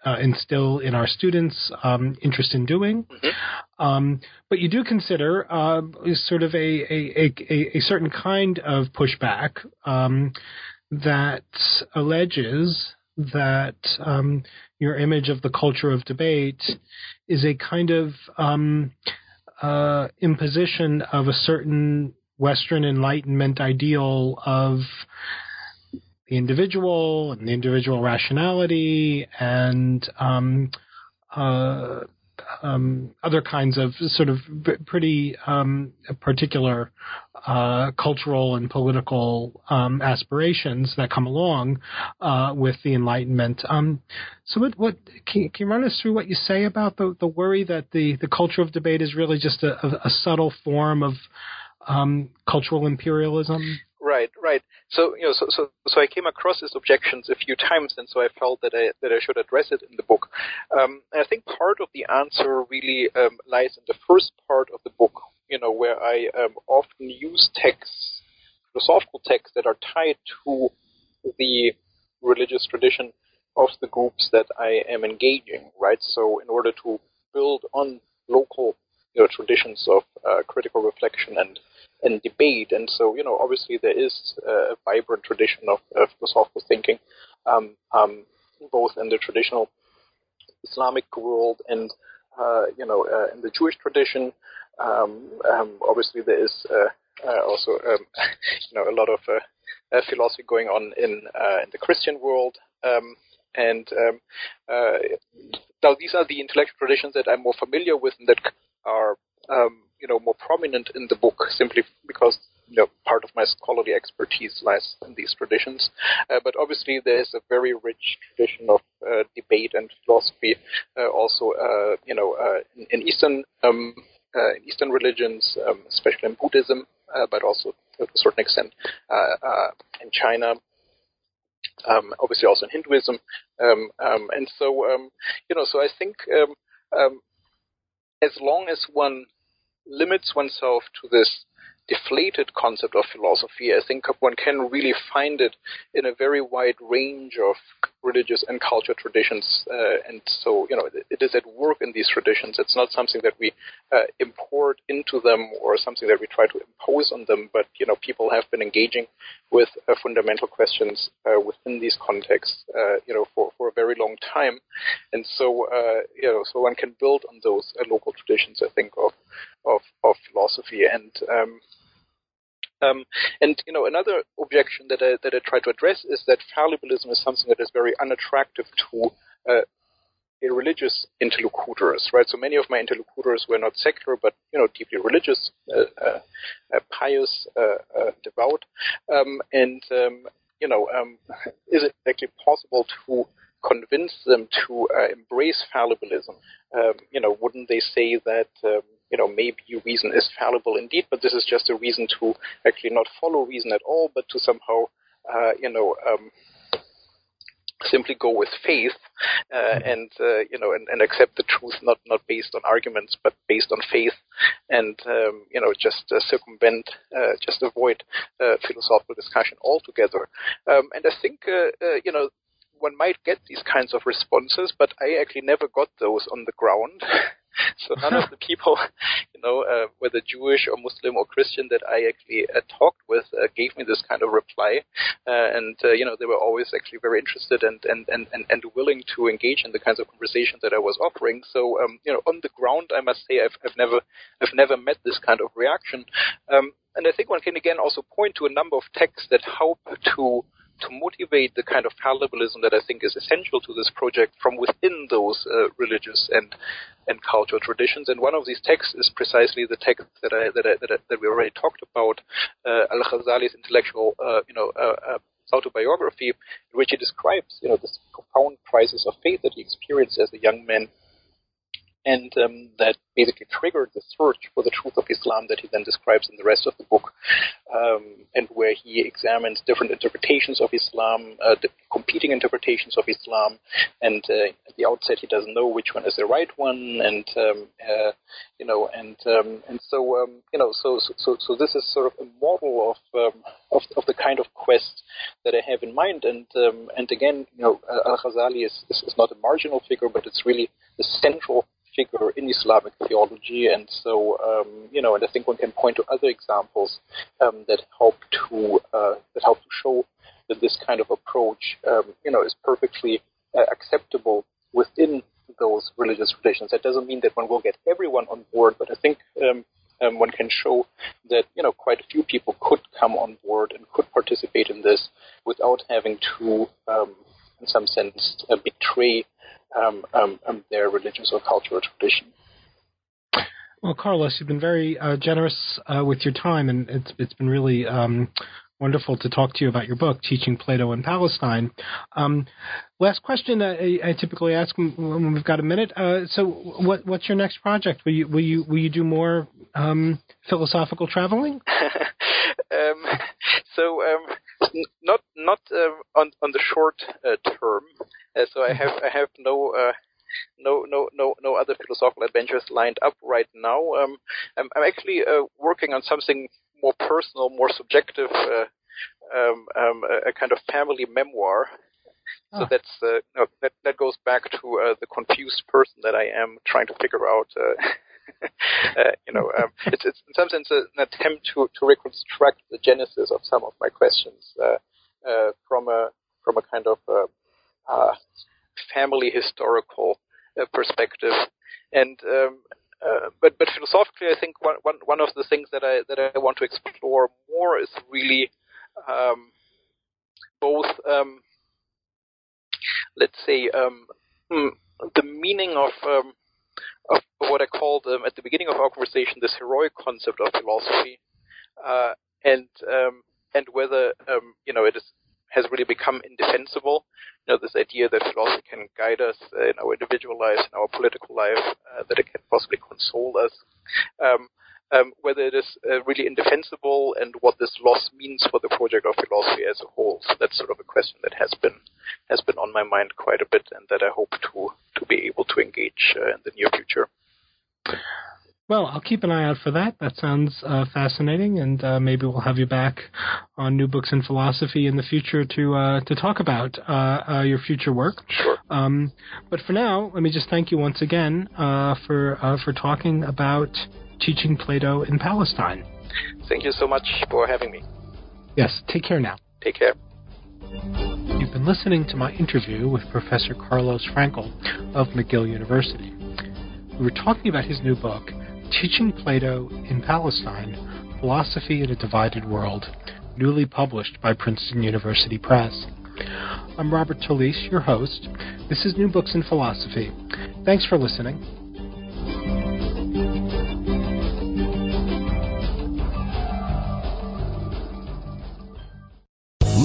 uh, instill in our students um, interest in doing. Mm-hmm. Um, but you do consider uh, sort of a, a, a, a, certain kind of pushback um, that alleges that um, your image of the culture of debate is a kind of um, uh, imposition of a certain Western Enlightenment ideal of the individual and the individual rationality and um, uh, um, other kinds of sort of pretty um, particular uh, cultural and political um, aspirations that come along uh, with the Enlightenment. Um, so, what, what can, can, you run us through what you say about the, the worry that the, the culture of debate is really just a, a, subtle form of um, cultural imperialism? Right, right. So you know, so, so so I came across these objections a few times, and so I felt that I that I should address it in the book. Um, and I think part of the answer really um, lies in the first part of the book. You know, where I um, often use texts, philosophical texts that are tied to the religious tradition of the groups that I am engaging. Right. So in order to build on local you know, traditions of uh, critical reflection and and debate. And so, you know, obviously there is a vibrant tradition of, of philosophical thinking, um, um, both in the traditional Islamic world and, uh, you know, uh, in the Jewish tradition. Um, um obviously there is uh, uh also, um, you know, a lot of uh, uh, philosophy going on in in the Christian world. Um, and now these are the intellectual traditions that I'm more familiar with and that are um, you know more prominent in the book simply because you know part of my scholarly expertise lies in these traditions. Uh, but obviously there is a very rich tradition of uh, debate and philosophy uh, also uh, you know uh, in, in, Eastern um, uh, in Eastern religions, um, especially in Buddhism, but also to a certain extent in China. Um, obviously also in Hinduism, um, um, and so you know. So I think as long as one limits oneself to this deflated concept of philosophy, I think one can really find it in a very wide range of religious and cultural traditions. Uh, and so, you know, it, is at work in these traditions. It's not something that we uh, import into them or something that we try to impose on them, but, you know, people have been engaging with uh, fundamental questions uh, within these contexts, uh, you know, for, for a very long time. And so, uh, you know, so one can build on those local traditions, I think, of, of, of philosophy. And, um, um, and you know, another objection that I, that I try to address is that fallibilism is something that is very unattractive to uh, religious interlocutors, right? So many of my interlocutors were not secular, but you know, deeply religious, uh, uh, uh pious, uh, uh, devout, um, and um, you know, um, is it actually possible to convince them to embrace fallibilism? Um, you know, wouldn't they say that? You know, maybe reason is fallible indeed, but this is just a reason to actually not follow reason at all, but to somehow, uh, you know, um, simply go with faith uh, mm-hmm. and uh, you know and, and, accept the truth not not based on arguments but based on faith and um, you know just uh, circumvent uh, just avoid uh, philosophical discussion altogether um, and I think uh, you know one might get these kinds of responses but I actually never got those on the ground so none of the people, you know, uh, whether Jewish or Muslim or Christian that I actually uh, talked with uh, gave me this kind of reply, uh, and uh, you know they were always actually very interested and, and and, and willing to engage in the kinds of conversations that I was offering. So um, you know, on the ground, I must say I've I've never I've never met this kind of reaction, um, and I think one can again also point to a number of texts that help to to motivate the kind of fallibilism that I think is essential to this project from within those uh, religious and and cultural traditions. And one of these texts is precisely the text that I, that I, that, I, that we already talked about, uh, Al Ghazali's intellectual, uh, you know, uh, uh, autobiography, in which he describes, you know, this profound crisis of faith that he experienced as a young man and um, that basically triggered the search for the truth of Islam that he then describes in the rest of the book, um, and where he examines different interpretations of Islam, uh, competing interpretations of Islam, and uh, at the outset he doesn't know which one is the right one, and um, uh, you know, and um, and so um, you know, so so so this is sort of a model of um, of, of the kind of quest that I have in mind, and and again, you know, Al Ghazali is, is is not a marginal figure, but it's really the central figure in Islamic theology, and so um, you know, and I think one can point to other examples um, that help to uh, that help to show that this kind of approach, um, you know, is perfectly uh, acceptable within those religious traditions. That doesn't mean that one will get everyone on board, but I think um, um, one can show that you know quite a few people could come on board and could participate in this without having to, um, in some sense, uh, betray um, um, um, their religious or cultural tradition. Well, Carlos, you've been very uh, generous uh, with your time, and it's it's been really um, wonderful to talk to you about your book, Teaching Plato in Palestine. Um, last question I, I, typically ask when we've got a minute. Uh, so, what, what's your next project? Will you will you will you do more um, philosophical traveling? um, so, um, not not uh, on on the short uh, term. Uh, so I have I have no uh, no no no no other philosophical adventures lined up right now. Um, I'm, I'm actually uh, working on something more personal, more subjective, uh, um, um, a kind of family memoir. So ah. that's uh, no, that that goes back to uh, the confused person that I am trying to figure out. you know, um, it's, it's in some sense an attempt to to reconstruct the genesis of some of my questions from a from a kind of uh, family historical uh, perspective. And um, uh, but but philosophically, I think one, one one of the things that I that I want to explore more is really um, both um, let's say um, hmm, the meaning of, um, of what I called um, at the beginning of our conversation this heroic concept of philosophy, uh, and um, and whether um, you know it is has really become indefensible. You know, this idea that philosophy can guide us in our individual lives, in our political life, uh, that it can possibly console us. Um, whether it is uh, really indefensible and what this loss means for the project of philosophy as a whole. So that's sort of a question that has been has been on my mind quite a bit, and that I hope to to be able to engage uh, in the near future. Well, I'll keep an eye out for that. That sounds uh, fascinating, and uh, maybe we'll have you back on New Books in Philosophy in the future to uh, to talk about uh, uh, your future work. Sure. Um, but for now, let me just thank you once again uh, for for talking about teaching Plato in Palestine. Thank you so much for having me. Yes. Take care now. Take care. You've been listening to my interview with Professor Carlos Fraenkel of McGill University. We were talking about his new book. Teaching Plato in Palestine Philosophy in a Divided World, newly published by Princeton University Press. I'm Robert Talisse, your host. This is New Books in Philosophy. Thanks for listening.